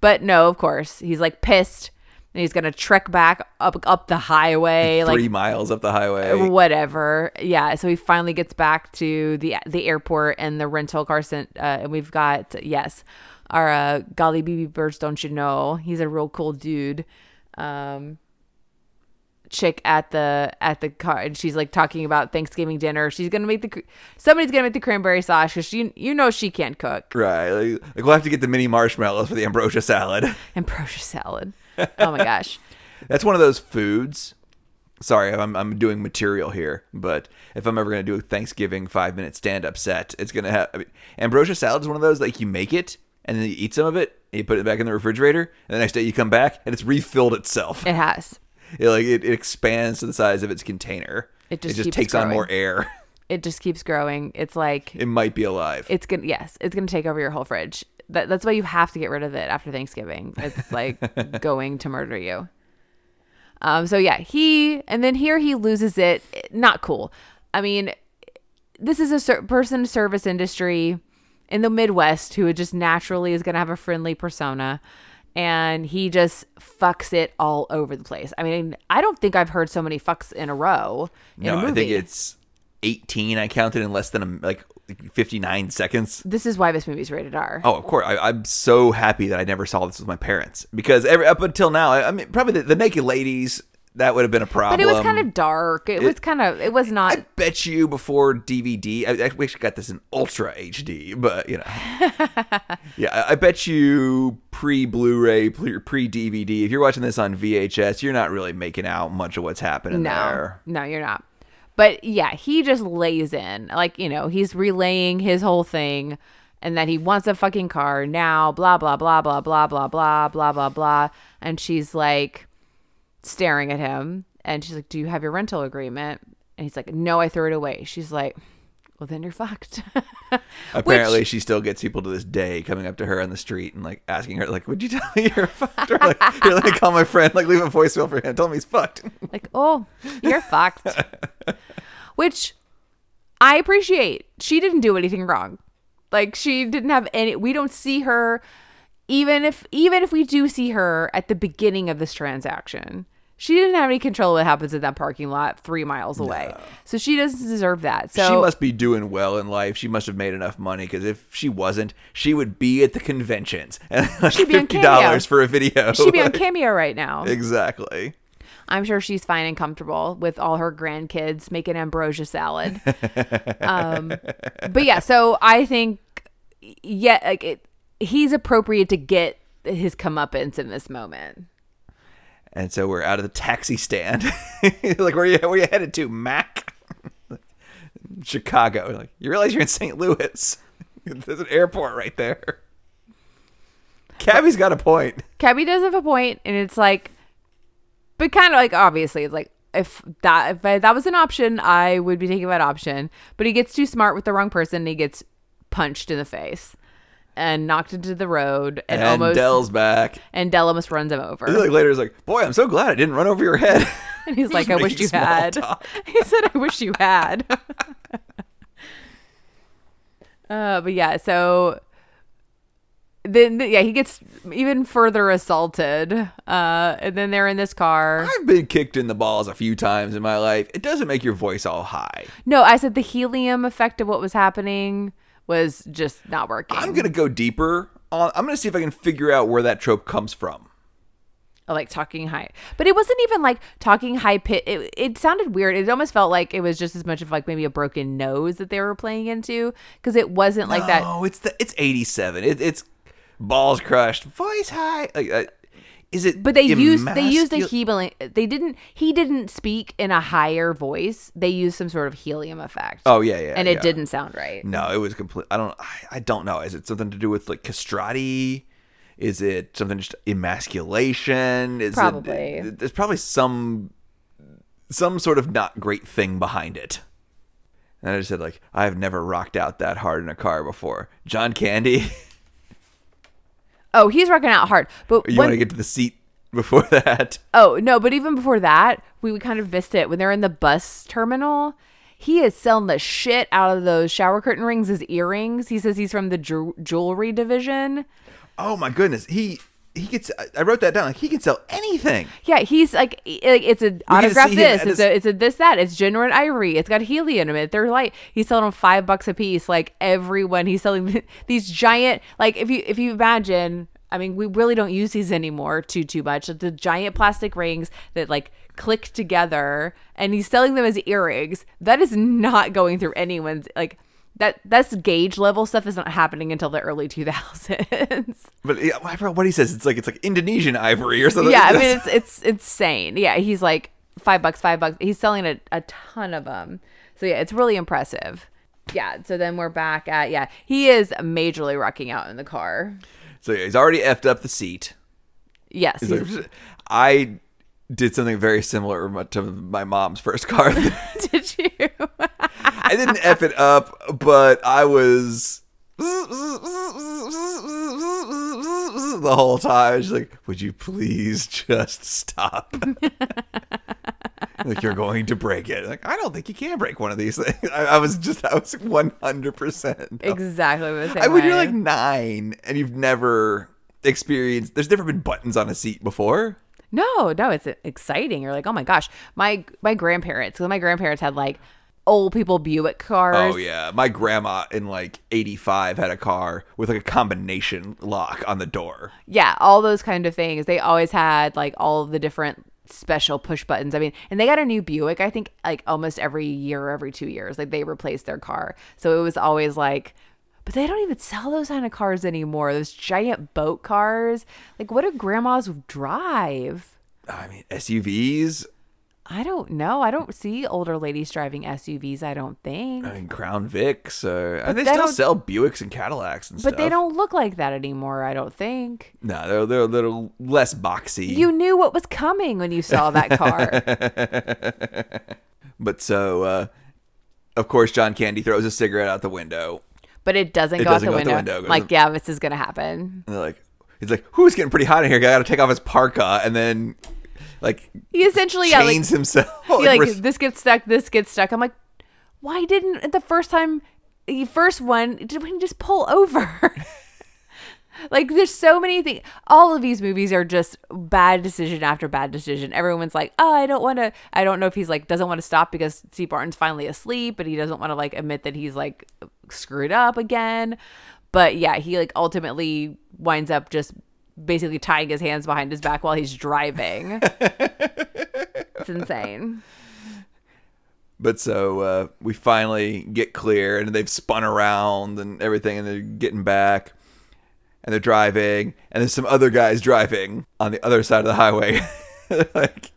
But no, of course, he's like pissed and he's gonna trek back up up the highway, like Three miles up the highway. whatever. Yeah, so he finally gets back to the the airport and the rental car sent, uh, and we've got yes, our uh, golly BB birds, don't you know? He's a real cool dude. Um, chick at the at the car, and she's like talking about Thanksgiving dinner. She's gonna make the somebody's gonna make the cranberry sauce because you you know she can't cook Right. Like, like we'll have to get the mini marshmallows for the ambrosia salad. and Procia salad. Oh my gosh. That's one of those foods sorry, I'm I'm doing material here, but if I'm ever gonna do a Thanksgiving five minute stand up set, it's gonna have I mean, ambrosia salad is one of those like you make it and then you eat some of it, and you put it back in the refrigerator, and the next day you come back and it's refilled itself. It has. It like it, it expands to the size of its container. It just it just takes on more air. It just keeps growing. It's like It might be alive. it's gonna yes, it's gonna take over your whole fridge. That, that's why you have to get rid of it after Thanksgiving. It's like going to murder you. Um. So yeah, he and then here he loses it. Not cool. I mean, this is a ser- person service industry in the Midwest who just naturally is gonna have a friendly persona. And he just fucks it all over the place. I mean, I don't think I've heard so many fucks in a row in no, a movie. I think it's 18. I counted in less than a, like 59 seconds. this is why this movie's rated R. Oh, of course. I, I'm so happy that I never saw this with my parents because every, up until now, I, I mean, probably the, the naked ladies that would have been a problem. But it was kind of dark. It, was kind of. It was not. I bet you before DVD, I, I wish I got this in Ultra HD, but you know, yeah, I, I bet you pre Blu-ray, pre DVD. If you're watching this on VHS, you're not really making out much of what's happening no, there. no, you're not. But yeah, he just lays in. Like you know, he's relaying his whole thing, and that he wants a fucking car now. Blah blah blah blah blah blah blah blah blah blah. And she's like staring at him, and she's like, "Do you have your rental agreement?" And he's like, "No, I threw it away." She's like, "Well, then you're fucked." Apparently, she still gets people to this day coming up to her on the street and like asking her, like, "Would you tell me you're fucked?" Or like, "Here, let me call my friend. Like, leave a voicemail for him. Tell him he's fucked." like, oh, you're fucked. Which I appreciate. She didn't do anything wrong. Like she didn't have any we don't see her even if even if we do see her at the beginning of this transaction. She didn't have any control of what happens in that parking lot 3 miles away. So she doesn't deserve that. So she must be doing well in life. She must have made enough money because if she wasn't, she would be at the conventions and like She'd be on fifty dollars for a video. she'd be on Cameo right now. exactly. I'm sure she's fine and comfortable with all her grandkids making ambrosia salad. um, but yeah, so I think, yeah, like it, he's appropriate to get his comeuppance in this moment. And so we're out of the taxi stand. like, where you where you headed to, Mac? Chicago. Like, you realize you're in St. Louis? There's an airport right there. Cabby's got a point. Cabby does have a point, and it's like, but kind of like obviously, it's like if that if I, that was an option, I would be taking that option. But he gets too smart with the wrong person, and he gets punched in the face and knocked into the road, and, And, almost Del's back. and Del almost runs him over. And like later, he's like, "Boy, I'm so glad I didn't run over your head." And he's like, I wish you had. talk. He said, I wish you had. uh, but yeah, so then yeah, he gets even further assaulted. Uh, and then they're in this car. I've been kicked in the balls a few times in my life. It doesn't make your voice all high. No, I said the helium effect of what was happening was just not working. I'm gonna go deeper. On, I'm gonna see if I can figure out where that trope comes from. I like talking high, but it wasn't even like talking high pit. It, it sounded weird. It almost felt like it was just as much of like maybe a broken nose that they were playing into because it wasn't like that. Oh, it's the it's 87. It, it's balls crushed, voice high. Like, uh, is it? But they used they used a helium. They didn't. He didn't speak in a higher voice. They used some sort of helium effect. Oh yeah, yeah. and it yeah. didn't sound right. No, it was complete. I don't. I, I don't know. Is it something to do with like castrati? Is it something just emasculation? Is Probably. It, there's probably some some sort of not great thing behind it. And I just said like I've never rocked out that hard in a car before. John Candy, Oh, he's rocking out hard. But you when- want to get to the seat before that? oh no, but even before that, we, we kind of missed it when they're in the bus terminal. He is selling the shit out of those shower curtain rings as earrings. He says he's from the ju- jewelry division. Oh my goodness, he he gets. I- wrote that down. Like he can sell anything. Yeah, he's like, like it's a autograph this, it's a, it's a this that, it's genuine ivory, it's got helium in it. They're light. He's selling them five bucks a piece. Like everyone, he's selling these giant. Like if you if you imagine, I mean, we really don't use these anymore too too much. The giant plastic rings that like click together, and he's selling them as earrings. That is not going through anyone's like. That that's gauge level stuff is not happening until the early 2000s. But yeah, I forgot what he says. It's like it's like Indonesian ivory or something. yeah, I mean it's it's insane. Yeah, he's like five bucks, five bucks. He's selling a, a ton of them. So yeah, it's really impressive. Yeah. So then we're back at yeah. He is majorly rocking out in the car. So yeah, he's already effed up the seat. Yes. He's he's- like, I did something very similar to my mom's first car. did you? I didn't f it up, but I was the whole time. She's like, "Would you please just stop?" like you're going to break it. Like I don't think you can break one of these things. I, I was just, I was 100. percent exactly the same I when way. you're like nine and you've never experienced. There's never been buttons on a seat before. No, no, it's exciting. You're like, oh my gosh, my my grandparents. Because my grandparents had like old people Buick cars. Oh yeah, my grandma in like '85 had a car with like a combination lock on the door. yeah, all those kind of things. They always had like all the different special push buttons. I mean, and they got a new Buick. I think like almost every year, or every two years, like they replaced their car. So it was always like. But they don't even sell those kind of cars anymore. Those giant boat cars. Like, what do grandmas drive? I mean, SUVs. I don't know. I don't see older ladies driving SUVs. I don't think. I mean, Crown Vics. Uh, and they they still sell Buicks and Cadillacs and But stuff. But they don't look like that anymore, I don't think. No, they're they're a little less boxy. You knew what was coming when you saw that car. but so, uh, of course, John Candy throws a cigarette out the window, but it doesn't It go, doesn't out, go the out the window. window. It goes Like, yeah, this is going to happen. and they're like, he's like, "Who's getting pretty hot in here? I got to take off his parka," and then like He essentially, yeah, like, chains himself. he, like, this gets stuck, this gets stuck. I'm like, why didn't the first time, the first one, did we just pull over? like, there's so many things. All of these movies are just bad decision after bad decision. Everyone's like, oh, I don't want to. I don't know if he's like doesn't want to stop because Steve Martin's finally asleep, but he doesn't want to like admit that he's like screwed up again. But yeah, he like ultimately winds up just basically tying his hands behind his back while he's driving. it's insane. But so uh, we finally get clear, and they've spun around and everything, and they're getting back, and they're driving, and there's some other guys driving on the other side of the highway. like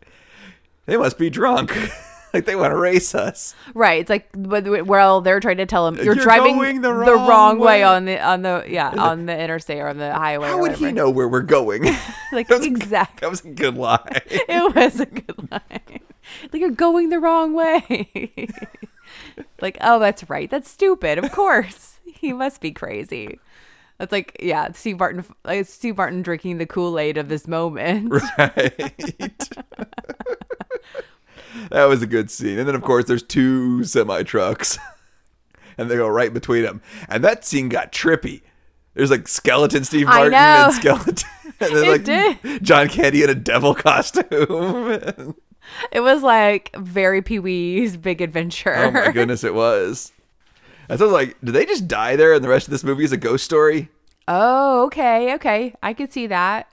they must be drunk, like they want to race us. Right. It's like well, they're trying to tell him you're, You're driving the the wrong wrong, way. way." on the on the yeah on the interstate or on the highway. How would he know where we're going? Like That was a- exactly. that was a good lie. It was a good line. Like you're going the wrong way. like oh, that's right. That's stupid. Of course, he must be crazy. That's like yeah, Steve Martin. Like Steve Martin drinking the Kool Aid of this moment. right. That was a good scene. And then, of course, there's two semi trucks, and they go right between them. And that scene got trippy. There's like skeleton Steve Martin and skeleton, and then like did. John Candy in a devil costume. It was like very Pee Wee's Big Adventure. oh my goodness, it was. I was like, did they just die there, and the rest of this movie is a ghost story? Oh, okay, okay. I could see that.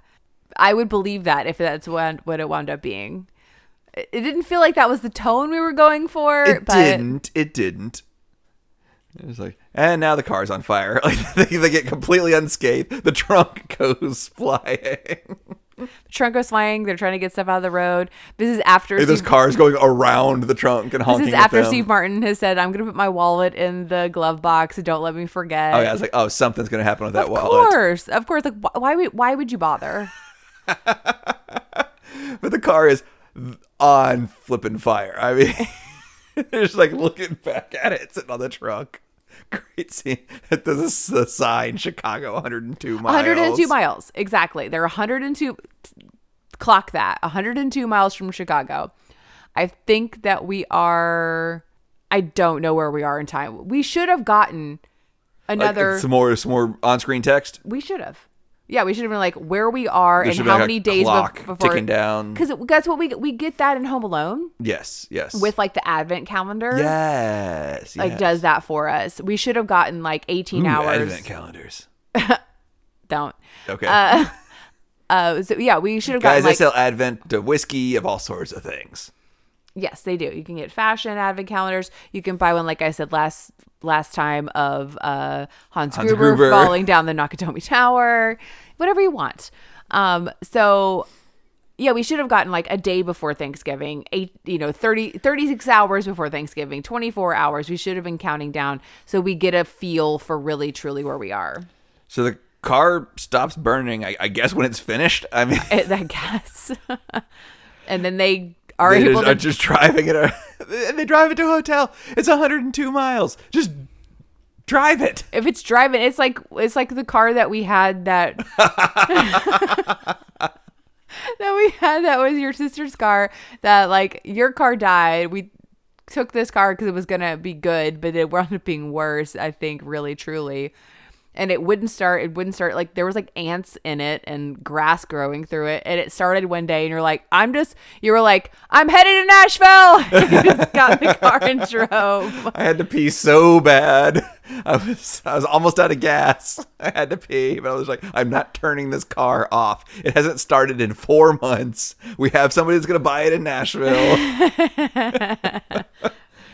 I would believe that if that's what what it wound up being. It didn't feel like that was the tone we were going for, It but didn't. It didn't. It was like, and now the car's on fire. Like they, they get completely unscathed. The trunk goes flying. the trunk goes flying. They're trying to get stuff out of the road. This is after Hey, there's Steve, cars going around the trunk and honking. this is after. Steve Martin has said, "I'm going to put my wallet in the glove box. Don't let me forget." Oh yeah, I was like, oh, something's gonna happen with that of wallet. Of course, of course. Like, why would why would you bother? But the car is on flipping fire. I mean, just like looking back at it, sitting on the trunk. Great scene. There's the sign, Chicago, 102 miles. 102 miles exactly. They're 102. Clock that 102 miles from Chicago. I think that we are. I don't know where we are in time. We should have gotten Like, another. some more, some more on-screen text. we should have. Yeah, we should have been like where we are There and should be how like a many days clock bef- before ticking down. Because that's what we we get that in Home Alone Yes, yes. with like the Advent calendar. yes, like yes. does that for us. We should have gotten like 18 Ooh, hours. Advent calendars. Don't. Okay, Uh, so yeah, we should have guys, gotten they like sell Advent to whiskey of all sorts of things. Yes, they do. You can get fashion advent calendars. You can buy one, like I said last last time, of uh, Hans, Hans Gruber, Gruber. falling down the Nakatomi Tower, whatever you want. Um, so yeah, we should have gotten like a day before Thanksgiving, eight, you know, 30, 36 hours before Thanksgiving, 24 hours. We should have been counting down so we get a feel for really, truly where we are. So the car stops burning, I, I guess, when it's finished. I mean, I I guess. and then they are they able just, to are just driving it. And they drive it to a hotel. It's 102 miles. Just drive it. if it's driving it's like it's like the car that we had that that we had that was your sister's car that like your car died we took this car because it was gonna be good but it wound up being worse i think really truly and it wouldn't start it wouldn't start like there was like ants in it and grass growing through it and it started one day and you're like i'm just you were like i'm headed to nashville you just got in the car and drove I had to pee so bad. I was I was almost out of gas. I had to pee, but I was like, I'm not turning this car off. It hasn't started in four months. We have somebody that's gonna buy it in Nashville.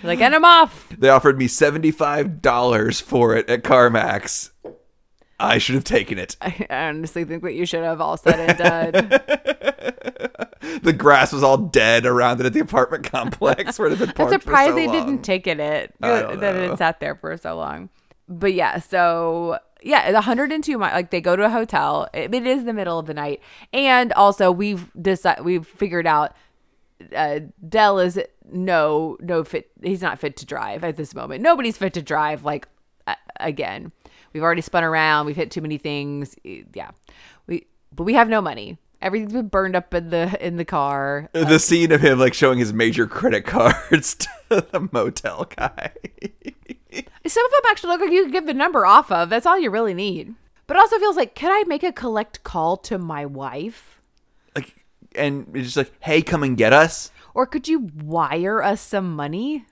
Like and i'm off they offered me seventy five dollars for it at CarMax. I should have taken it. I honestly think that you should have all said and done. The grass was all dead around it at the apartment complex where it had been I'm parked surprised for so they long. didn't take it it that know. it sat there for so long. But yeah, so yeah, the 102 mi- like they go to a hotel. It, it is the middle of the night, and also we've decided we've figured out uh, Del is no no fit. He's not fit to drive at this moment. Nobody's fit to drive. Like uh, again, we've already spun around. We've hit too many things. Yeah, we but we have no money. Everything's been burned up in the in the car. the scene of him like showing his major credit cards to the motel guy. Some of them actually look like you could give the number off of. That's all you really need. But it also feels like, can I make a collect call to my wife? And it's just like, hey, come and get us. Or could you wire us some money?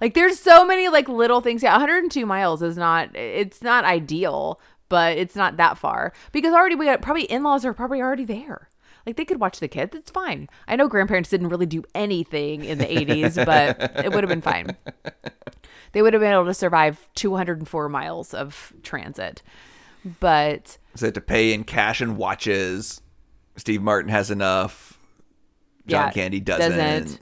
Like there's so many like little things. Yeah, 102 miles is not it's not ideal, but it's not that far. Because already we got probably in-laws are probably already there. Like they could watch the kids. It's fine. I know grandparents didn't really do anything in the 80s, but it would have been fine. They would have been able to survive 204 miles of transit. But So they have to pay in cash and watches. Steve Martin has enough. John Yeah, Candy doesn't. doesn't.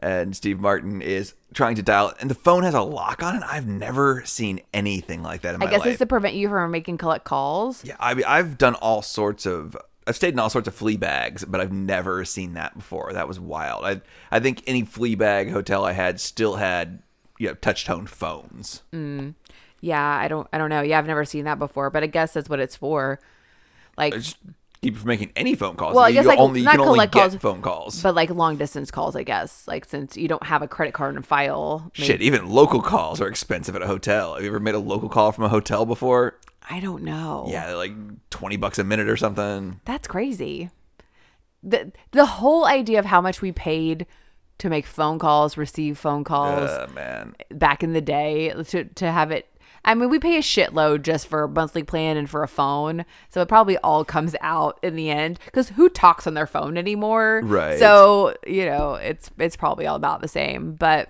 And Steve Martin is trying to dial, and the phone has a lock on it. I've never seen anything like that in I guess life. it's to prevent you from making collect calls. yeah, I mean, I've done all sorts of. I've stayed in all sorts of flea bags, but I've never seen that before. That was wild. I I think any flea bag hotel I had still had you know touch tone phones. Mm. Yeah, I don't I don't know. Yeah, I've never seen that before, but I guess that's what it's for. Like Just keep you from making any phone calls. Well, I you guess, can like, only you not can only collect get calls, phone calls. but like long distance calls, I guess. Like since you don't have a credit card and file. maybe- Shit, even local calls are expensive at a hotel. Have you ever made a local call from a hotel before? I don't know. Yeah, like twenty bucks a minute or something. That's crazy. The the whole idea of how much we paid to make phone calls, receive phone calls Uh, man, back in the day to to have it I mean, we pay a shitload just for a monthly plan and for a phone. So it probably all comes out in the end cuz who talks on their phone anymore? Right. So, you know, it's it's probably all about the same, but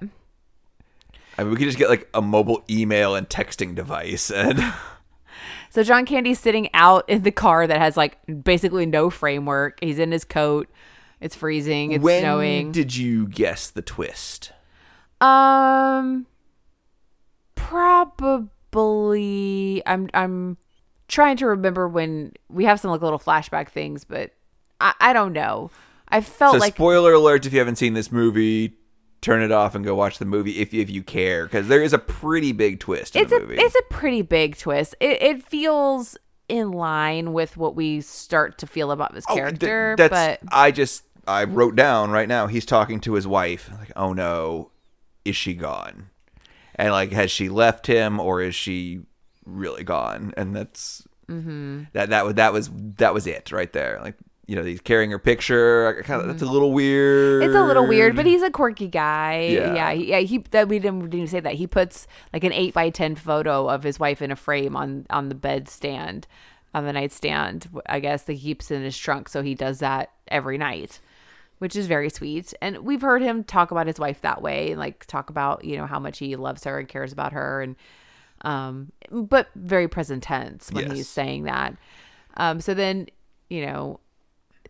I mean, we could just get like a mobile email and texting device, and So John Candy's sitting out in the car that has like basically no framework. He's in his coat. It's freezing. It's when snowing. did you guess the twist? um probably I'm I'm trying to remember when we have some like little flashback things, but I, I don't know. I felt So, like spoiler alert: if you haven't seen this movie, turn it off and go watch the movie if if you care, because there is a pretty big twist in it's a it's a pretty big twist. It it feels in line with what we start to feel about this Oh, th- character, that's but I just I wrote down right now. He's talking to his wife. Like, oh no, is she gone? And like, has she left him or is she really gone? And that's Mm-hmm. that that was that was that was it right there. Like, you know, he's carrying her picture. Kind of, That's a little weird. Mm-hmm. It's a little weird, but he's a quirky guy. Yeah. Yeah, he, yeah. He that we didn't, we didn't say that he puts like an eight by ten photo of his wife in a frame on on the bed stand, on the nightstand. I guess that he keeps in his trunk, so he does that every night, which is very sweet. And we've heard him talk about his wife that way, and like talk about you know how much he loves her and cares about her, and um, but very present tense when Yes. he's saying that. Um, so then you know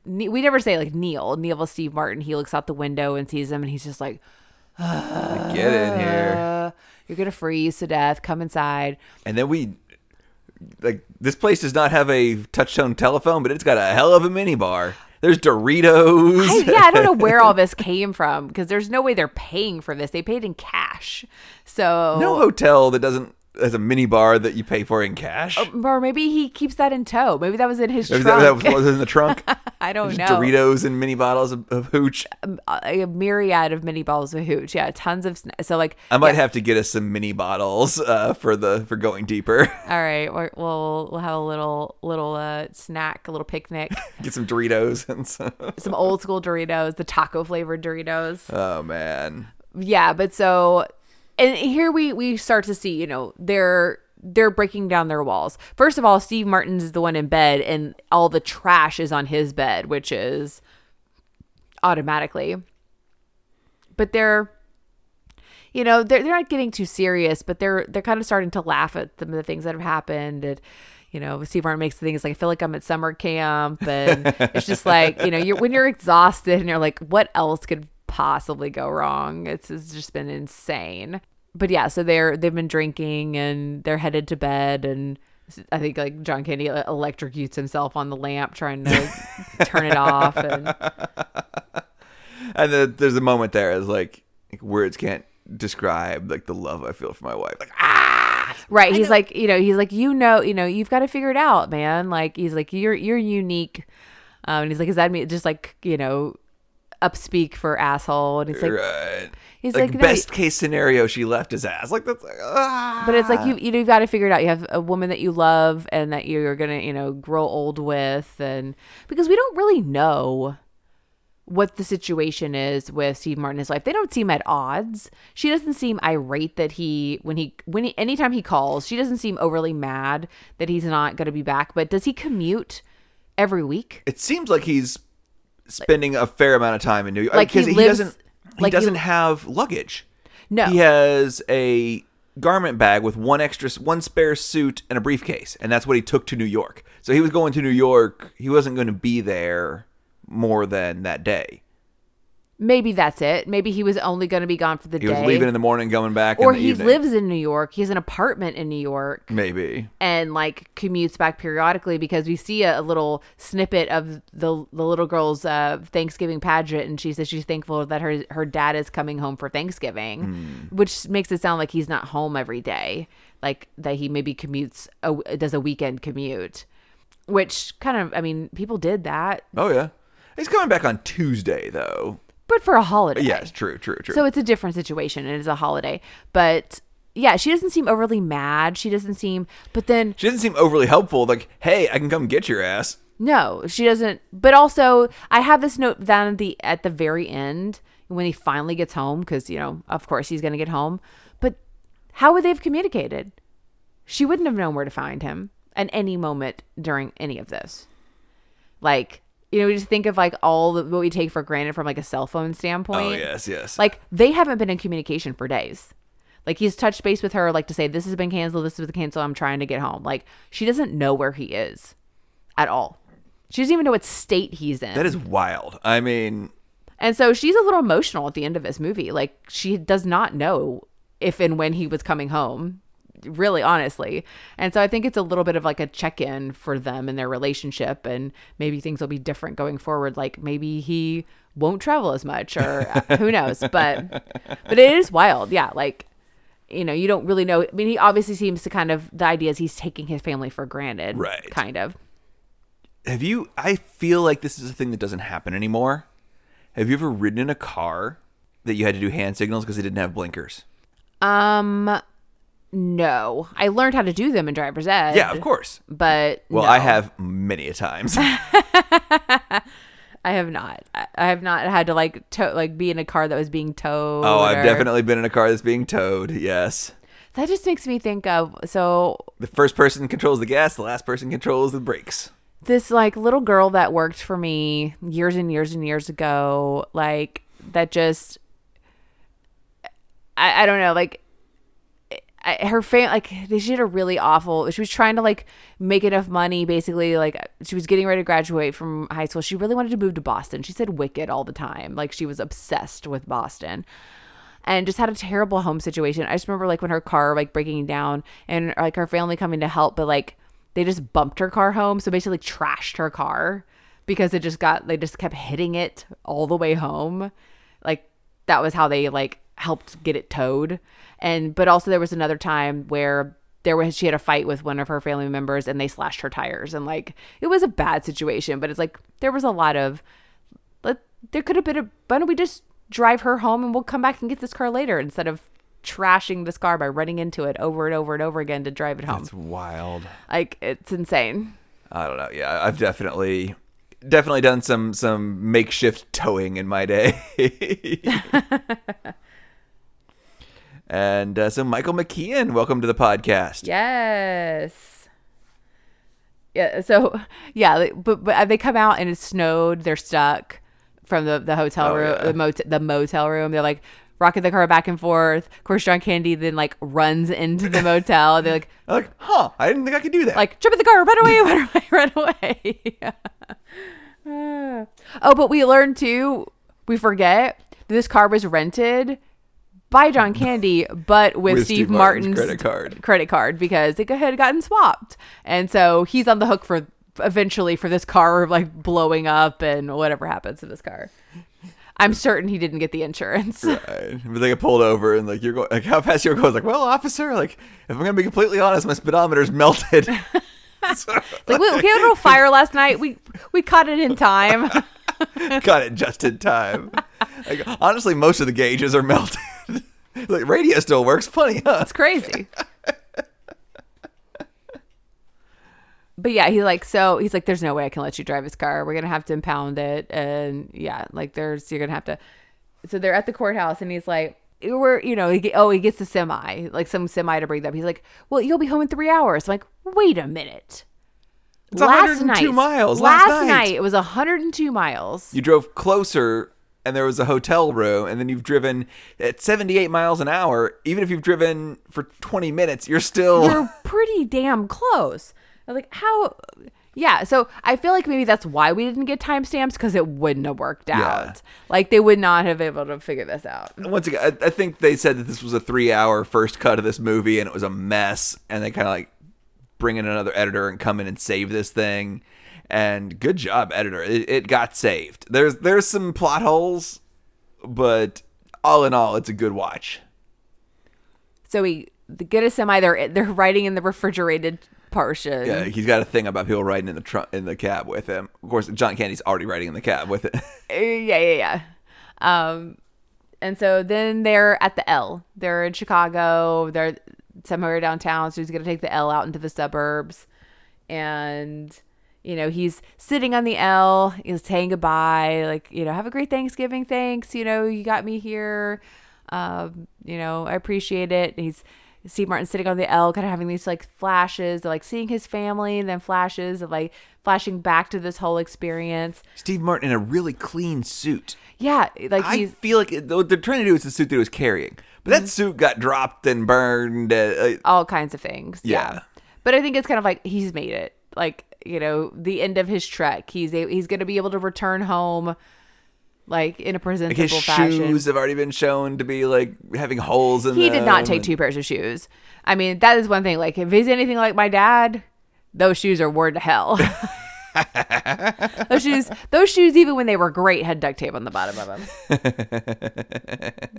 we never say like Neal. Neal Steve Martin. He looks out the window and sees him, and he's just like, Get in here. uh, "You're gonna freeze to death. Come inside." And then we like this place does not have a touchtone telephone, but it's got a hell of a mini bar. There's Doritos. I, yeah, I don't know where all this came from because there's no way they're paying for this. They paid in cash. So no hotel that doesn't has a mini bar that you pay for in cash. or maybe he keeps that in tow. Maybe that was in his Maybe trunk. that, that was in the trunk. I don't Just know. Doritos and mini bottles of, of hooch. a myriad of mini balls of hooch. Yeah, tons of. Sna- so like, I might yeah. have to get us some mini bottles uh, for the for going deeper. All right, we'll we'll have a little little uh, snack, a little picnic, get some Doritos and some. some old school Doritos, the taco flavored Doritos. Oh man. Yeah, but so and here we we start to see, you know, they're they're breaking down their walls. First of all, Steve Martin's is the one in bed and all the trash is on his bed, which is automatically. But they're you know, they're they're not getting too serious, but they're they're kind of starting to laugh at some of the things that have happened and you know, Steve Martin makes the things like I feel like I'm at summer camp and it's just like, you know, you're when you're exhausted and you're like, what else could possibly go wrong? It's, it's just been insane. But yeah, so they're they've been drinking and they're headed to bed and I think like John Candy electrocutes himself on the lamp trying to turn it off and And then there's a moment there is like, like words can't describe like the love I feel for my wife. Like ah, Right. He's like, you know, he's like, you know, you know, you've got to figure it out, man. Like, he's like, you're you're unique. Um, and he's like, is that me? Just like, you know, upspeak for asshole. And he's like, right. he's like, like, no, best case scenario, she left his ass. Like that's like ah. but it's like you you know, you've got to figure it out. You have a woman that you love and that you're gonna you know grow old with, and because we don't really know what the situation is with Steve Martin in his life. They don't seem at odds. She doesn't seem irate that he when he when he anytime he calls, she doesn't seem overly mad that he's not going to be back. But does he commute every week? it seems like he's spending a fair amount of time in New York Like, because he, lives- doesn't he like, he- doesn't have luggage. No. He has a garment bag with one extra one spare suit and a briefcase, and that's what he took to New York. So he was going to New York. He wasn't going to be there more than that day. Maybe that's it. Maybe he was only going to be gone for the He day. He was leaving in the morning, going back or in the he evening. lives in New York. He has an apartment in New York. Maybe. and like commutes back periodically because we see a, a little snippet of the the little girl's uh, Thanksgiving pageant, and she says she's thankful that her her dad is coming home for Thanksgiving, Hmm. which makes it sound like he's not home every day, like that he maybe commutes a, does a weekend commute, which kind of I mean people did that, Oh yeah. He's coming back on Tuesday though. But for a holiday. Yes, true, true, true. So it's a different situation. It is a holiday, but. Yeah, she doesn't seem overly mad. She doesn't seem, but then she doesn't seem overly helpful. Like, hey, I can come get your ass. No, she doesn't. But also, I have this note down at the at the very end when he finally gets home because you know, of course, he's going to get home. But how would they have communicated? She wouldn't have known where to find him at any moment during any of this. Like, you know, we just think of like all the, what we take for granted from like a cell phone oh, standpoint. Oh yes, yes. Like they haven't been in communication for days. Like he's touched base with her, like to say this has been canceled, this has been canceled. I'm trying to get home. Like she doesn't know where he is, at all. She doesn't even know what state he's in. that is wild. I mean, and so she's a little emotional at the end of this movie. Like she does not know if and when he was coming home, really honestly. And so I think it's a little bit of like a check in for them and their relationship, and maybe things will be different going forward. Like maybe he won't travel as much, or uh, who knows. But but it is wild, yeah. Like you know, you don't really know. I mean, he obviously seems to kind of the idea is he's taking his family for granted, Right. Kind of. have you? I feel like this is a thing that doesn't happen anymore. Have you ever ridden in a car that you had to do hand signals because they didn't have blinkers? Um, no, I learned how to do them in driver's ed. Yeah, of course. but Well, no. I have many a times. I have not. I have not had to like tow, like be in a car that was being towed. oh, I've or- definitely been in a car that's being towed. Yes. That just makes me think of so The first person controls the gas, the last person controls the brakes. this like little girl that worked for me years and years and years ago, like that just I, I don't know, like Her fam like she had a really awful she was trying to like make enough money basically like she was getting ready to graduate from high school. She really wanted to move to boston. She said wicked all the time. Like she was obsessed with boston and just had a terrible home situation. I just remember like when her car like breaking down and like her family coming to help but like they just bumped her car home. So basically trashed her car because it just got they just kept hitting it all the way home. Like that was how they like helped get it towed and but also there was another time where there was she had a fight with one of her family members and they slashed her tires and like it was a bad situation but it's like there was a lot of let there could have been a why don't we just drive her home and we'll come back and get this car later instead of trashing this car by running into it over and over and over again to drive it home It's wild. like it's insane I don't know. Yeah, I've definitely definitely done some some makeshift towing in my day. and uh, so Michael McKean, welcome to the podcast. Yes. Yeah. So yeah, but but they come out and it snowed. They're stuck from the the hotel Oh, room, yeah. the motel, the motel room. They're like rocking the car back and forth. Of course, John Candy then like runs into the motel. They're like like, huh? I didn't think I could do that. like jump in the car, run away, run away, run away. Ah. oh, but we learned too. We forget this car was rented by John Candy, but with, With Steve, Steve Martin's Martin's, credit card. credit card because it had gotten swapped, and so he's on the hook for eventually for this car like blowing up and whatever happens to this car. I'm certain he didn't get the insurance. Right. But they get pulled over and like you're going like how fast you're going. Like, well, officer, like if I'm gonna be completely honest, my speedometer's melted. So, like we, we had a little fire last night. We we caught it in time. got it just in time. Like honestly, most of the gauges are melted. like radio still works. Funny, huh? It's crazy. but yeah, he like so he's like, there's no way I can let you drive his car. We're gonna have to impound it, and yeah, like there's you're gonna have to. So they're at the courthouse, and he's like, we're you know he oh he gets the semi like some semi to bring them. He's like, well you'll be home in three hours. I'm like, wait a minute. It's 102 miles last night. night it was 102 miles. You drove closer and there was a hotel room, and then you've driven at 78 miles an hour. Even if you've driven for 20 minutes, you're still. you're pretty damn close. Like, how? Yeah. So I feel like maybe that's why we didn't get timestamps because it wouldn't have worked out. Yeah. Like they would not have been able to figure this out. Once again, I, I think they said that this was a three-hour first cut of this movie, and it was a mess. And they kind of like bring in another editor and come in and save this thing. And good job, editor. It, it got saved. There's there's some plot holes, but all in all, it's a good watch. So we get a semi. They're they're riding in the refrigerated portion. Yeah, he's got a thing about people riding in the trunk in the cab with him. Of course, John Candy's already riding in the cab with it. Uh, yeah, yeah, yeah. Um, and so then they're at the L. They're in Chicago. They're somewhere downtown. So he's gonna take the L out into the suburbs, and you know he's sitting on the L. He's saying goodbye, like you know, have a great Thanksgiving. Thanks. You know, you got me here. Um, you know, I appreciate it. And he's Steve Martin sitting on the L, kind of having these like flashes, of, like seeing his family, and then flashes of like flashing back to this whole experience. Steve Martin in a really clean suit. Yeah, like I feel like what they're trying to do is the suit that he was carrying, but that suit got dropped and burned. Uh, uh, all kinds of things. Yeah. Yeah. But I think it's kind of like he's made it. Like, you know, the end of his trek. He's a, he's going to be able to return home like in a like presentable his fashion. shoes have already been shown to be like having holes in them. he did not take and- two pairs of shoes. I mean, that is one thing. Like, if he's anything like my dad, those shoes are word to hell. those shoes, those shoes, even when they were great, had duct tape on the bottom of them.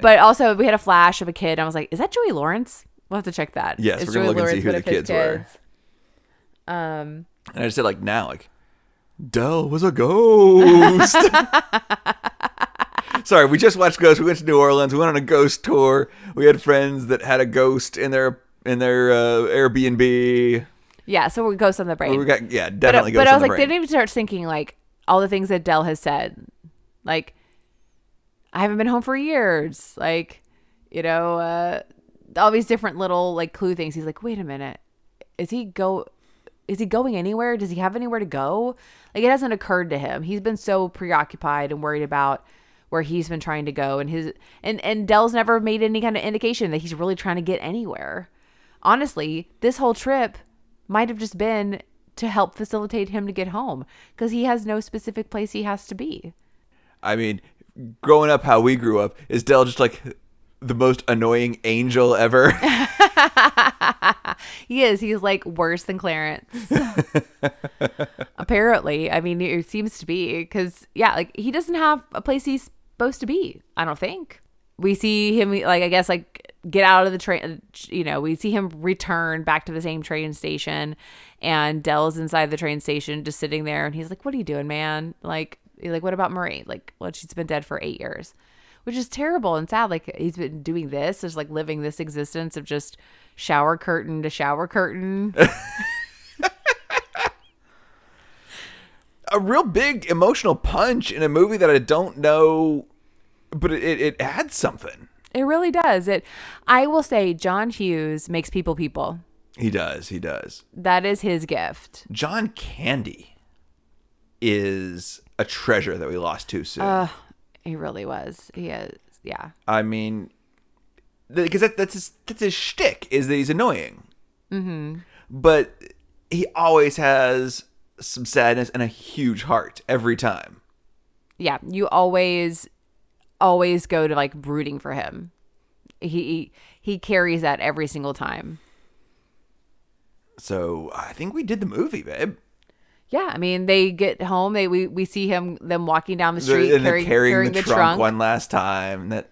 but also, we had a flash of a kid. And I was like, "Is that Joey Lawrence?" We'll have to check that. Yes, Is we're gonna Joey look and see Lawrence who the his kids were. Um, And I just said like now, like Del was a ghost. Sorry, we just watched Ghost. We went to New Orleans. We went on a ghost tour. We had friends that had a ghost in their in their uh, Airbnb. yeah, so we ghost on the brain. We got yeah, but, definitely but ghost I was like, they didn't even start thinking like all the things that Del has said. Like, I haven't been home for years. Like, you know, uh, all these different little like clue things. He's like, wait a minute, is he go? Is he going anywhere? Does he have anywhere to go? Like, it hasn't occurred to him. He's been so preoccupied and worried about where he's been trying to go, and his and and Del's never made any kind of indication that he's really trying to get anywhere. honestly, this whole trip might have just been to help facilitate him to get home because he has no specific place he has to be. I mean, growing up how we grew up, is Dell just like the most annoying angel ever? He is. He's like worse than Clarence. Apparently. I mean, it seems to be because, yeah, like he doesn't have a place he's supposed to be, I don't think. We see him, like, I guess, like, get out of the train. You know, we see him return back to the same train station, and Del's inside the train station just sitting there. And he's like, What are you doing, man? Like, like, what about Marie? Like, well, she's been dead for eight years, which is terrible and sad. Like, he's been doing this, just like living this existence of just shower curtain to shower curtain. a real big emotional punch in a movie that I don't know, but it, it, it adds something. It really does. It I will say John Hughes makes people people. He does. He does. That is his gift. John Candy is a treasure that we lost too soon. Uh, he really was. He is. Yeah. I mean, because that, that's his that's his shtick is that he's annoying. Mm-hmm. But he always has some sadness and a huge heart every time. Yeah, you always always go to like brooding for him. He he carries that every single time. So I think we did the movie, babe. Yeah, I mean they get home. They we, we see him them walking down the street carrying, carrying, carrying the, the, trunk, trunk. one last time. That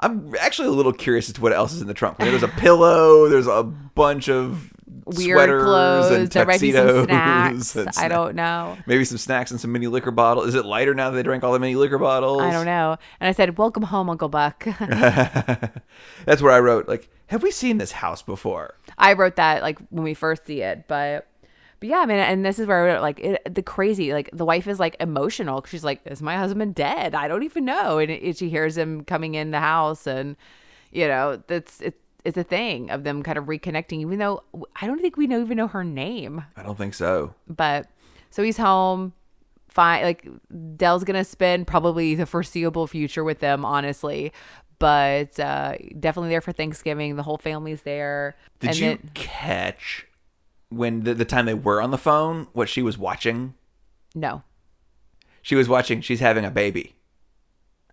I'm actually a little curious as to what else is in the trunk. There's a pillow. There's a bunch of Weird sweaters clothes. and There might be tuxedos. snacks. and I don't know. Maybe some snacks and some mini liquor bottles. Is it lighter now that they drank all the mini liquor bottles? I don't know. And I said, "Welcome home, Uncle Buck." That's where I wrote like, have we seen this house before? I wrote that like when we first see it, but but yeah, I mean, and this is where like it, the crazy like the wife is like emotional. she's like, "Is my husband dead? I don't even know." And it, she hears him coming in the house, and you know that's it's it's a thing of them kind of reconnecting, even though I don't think we know even know her name. I don't think so. But so he's home. Fine, like Del's gonna spend probably the foreseeable future with them, honestly. But uh, definitely there for Thanksgiving. The whole family's there. Did and you then- catch when the, the time they were on the phone what she was watching? no. She was watching She's Having a Baby.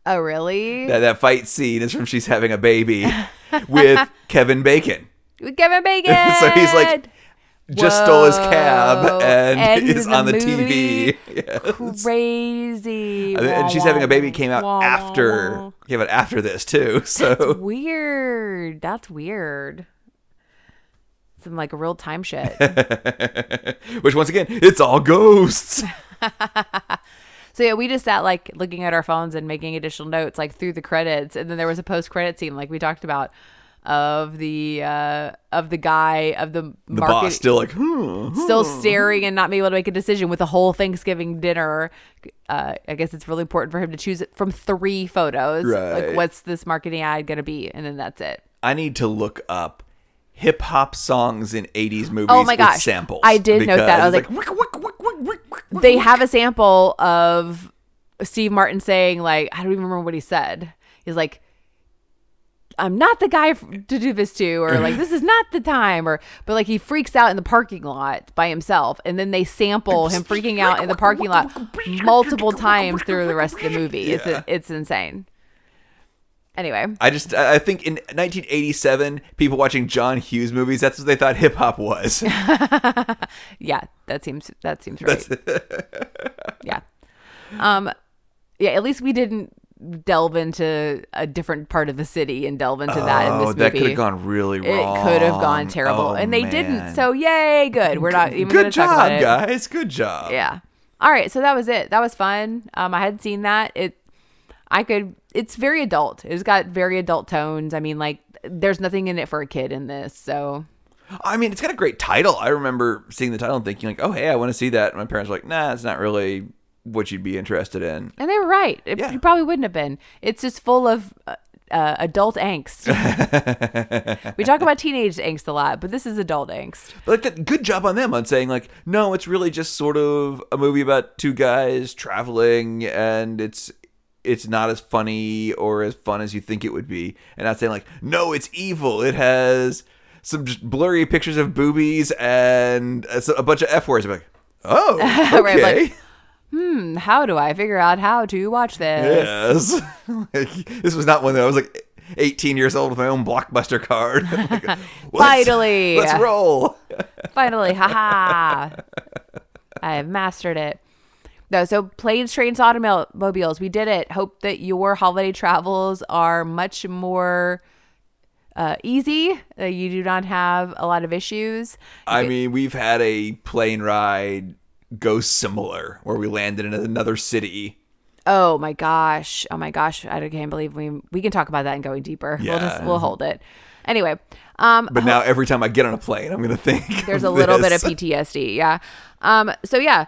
Oh, really? That, that fight scene is from She's Having a Baby with Kevin Bacon. With Kevin Bacon. So he's like, just stole his cab and, And is on the the TV. Yes. crazy. And, and she's wah, having a baby came out wah, after came out after this too. So Weird. That's weird. Some like real time shit. which once again, it's all ghosts. So yeah, we just sat like looking at our phones and making additional notes like through the credits, and then there was a post credit scene like we talked about of the uh of the guy of the, The market boss still like, hmm. still staring and not being able to make a decision with the whole Thanksgiving dinner. Uh, I guess it's really important for him to choose it from three photos. Right. Like, what's this marketing ad going to be? And then that's it. I need to look up hip hop songs in 80s movies Oh my gosh. samples. I did note that. I was because like, wick, wick, wick, They have a sample of Steve Martin saying, like, I don't even remember what he said. He's like, I'm not the guy to do this to, or like, this is not the time, or, but like, he freaks out in the parking lot by himself, and then they sample him freaking out in the parking lot multiple times through the rest of the movie. It's it's insane. Anyway, I just I think in 1987, people watching John Hughes movies, that's what they thought hip hop was. yeah, that seems that seems right. yeah, um, yeah. At least we didn't delve into a different part of the city and delve into that in this oh, movie. that could have gone really wrong. It could have gone terrible, Oh, and they man. didn't. So yay, good. We're not even good going to talk about it. Good job, guys. Good job. Yeah. All right. So that was it. That was fun. Um, I hadn't seen that. It, I could. It's very adult. It's got very adult tones. I mean, like, there's nothing in it for a kid in this. So I mean, it's got a great title. I remember seeing the title and thinking like, "Oh, hey, I want to see that." And my parents were like, "Nah, it's not really what you'd be interested in." And they were right. It, Yeah. You probably wouldn't have been. It's just full of uh, uh, adult angst. we talk about teenage angst a lot, but this is adult angst. But like that, good job on them on saying like, no, it's really just sort of a movie about two guys traveling, and it's it's not as funny or as fun as you think it would be, and not saying like, no, it's evil. It has some blurry pictures of boobies and a bunch of f words. I'm like, oh, Right, okay, like- Hmm, how do I figure out how to watch this? yes. Like, this was not one that I was like 18 years old with my own blockbuster card. Like, let's- Finally. let's roll. Finally, haha. I have mastered it. No, so planes, trains, automobiles, we did it. Hope that your holiday travels are much more uh, easy. Uh, you do not have a lot of issues. I mean, we've had a plane ride go similar where we landed in another city. Oh my gosh. Oh my gosh. I can't believe we we can talk about that and going deeper. We'll just Yeah. we'll hold it. Anyway, um But now every time I get on a plane, I'm gonna think there's a little bit of. PTSD. Yeah. Um. So yeah,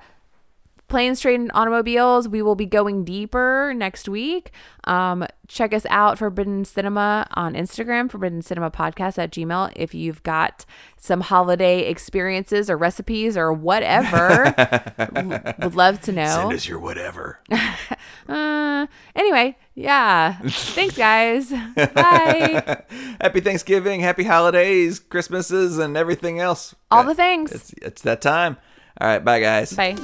planes, train, and automobiles. We will be going deeper next week. Um. Check us out, Forbidden Cinema on Instagram, Forbidden Cinema Podcast at Gmail. If you've got some holiday experiences or recipes or whatever, w- would love to know. Send us your whatever. Uh. Anyway, yeah. Thanks, guys. Bye. happy Thanksgiving, happy holidays, Christmases, and everything else. All the things. It's it's that time. All right, bye guys. Bye.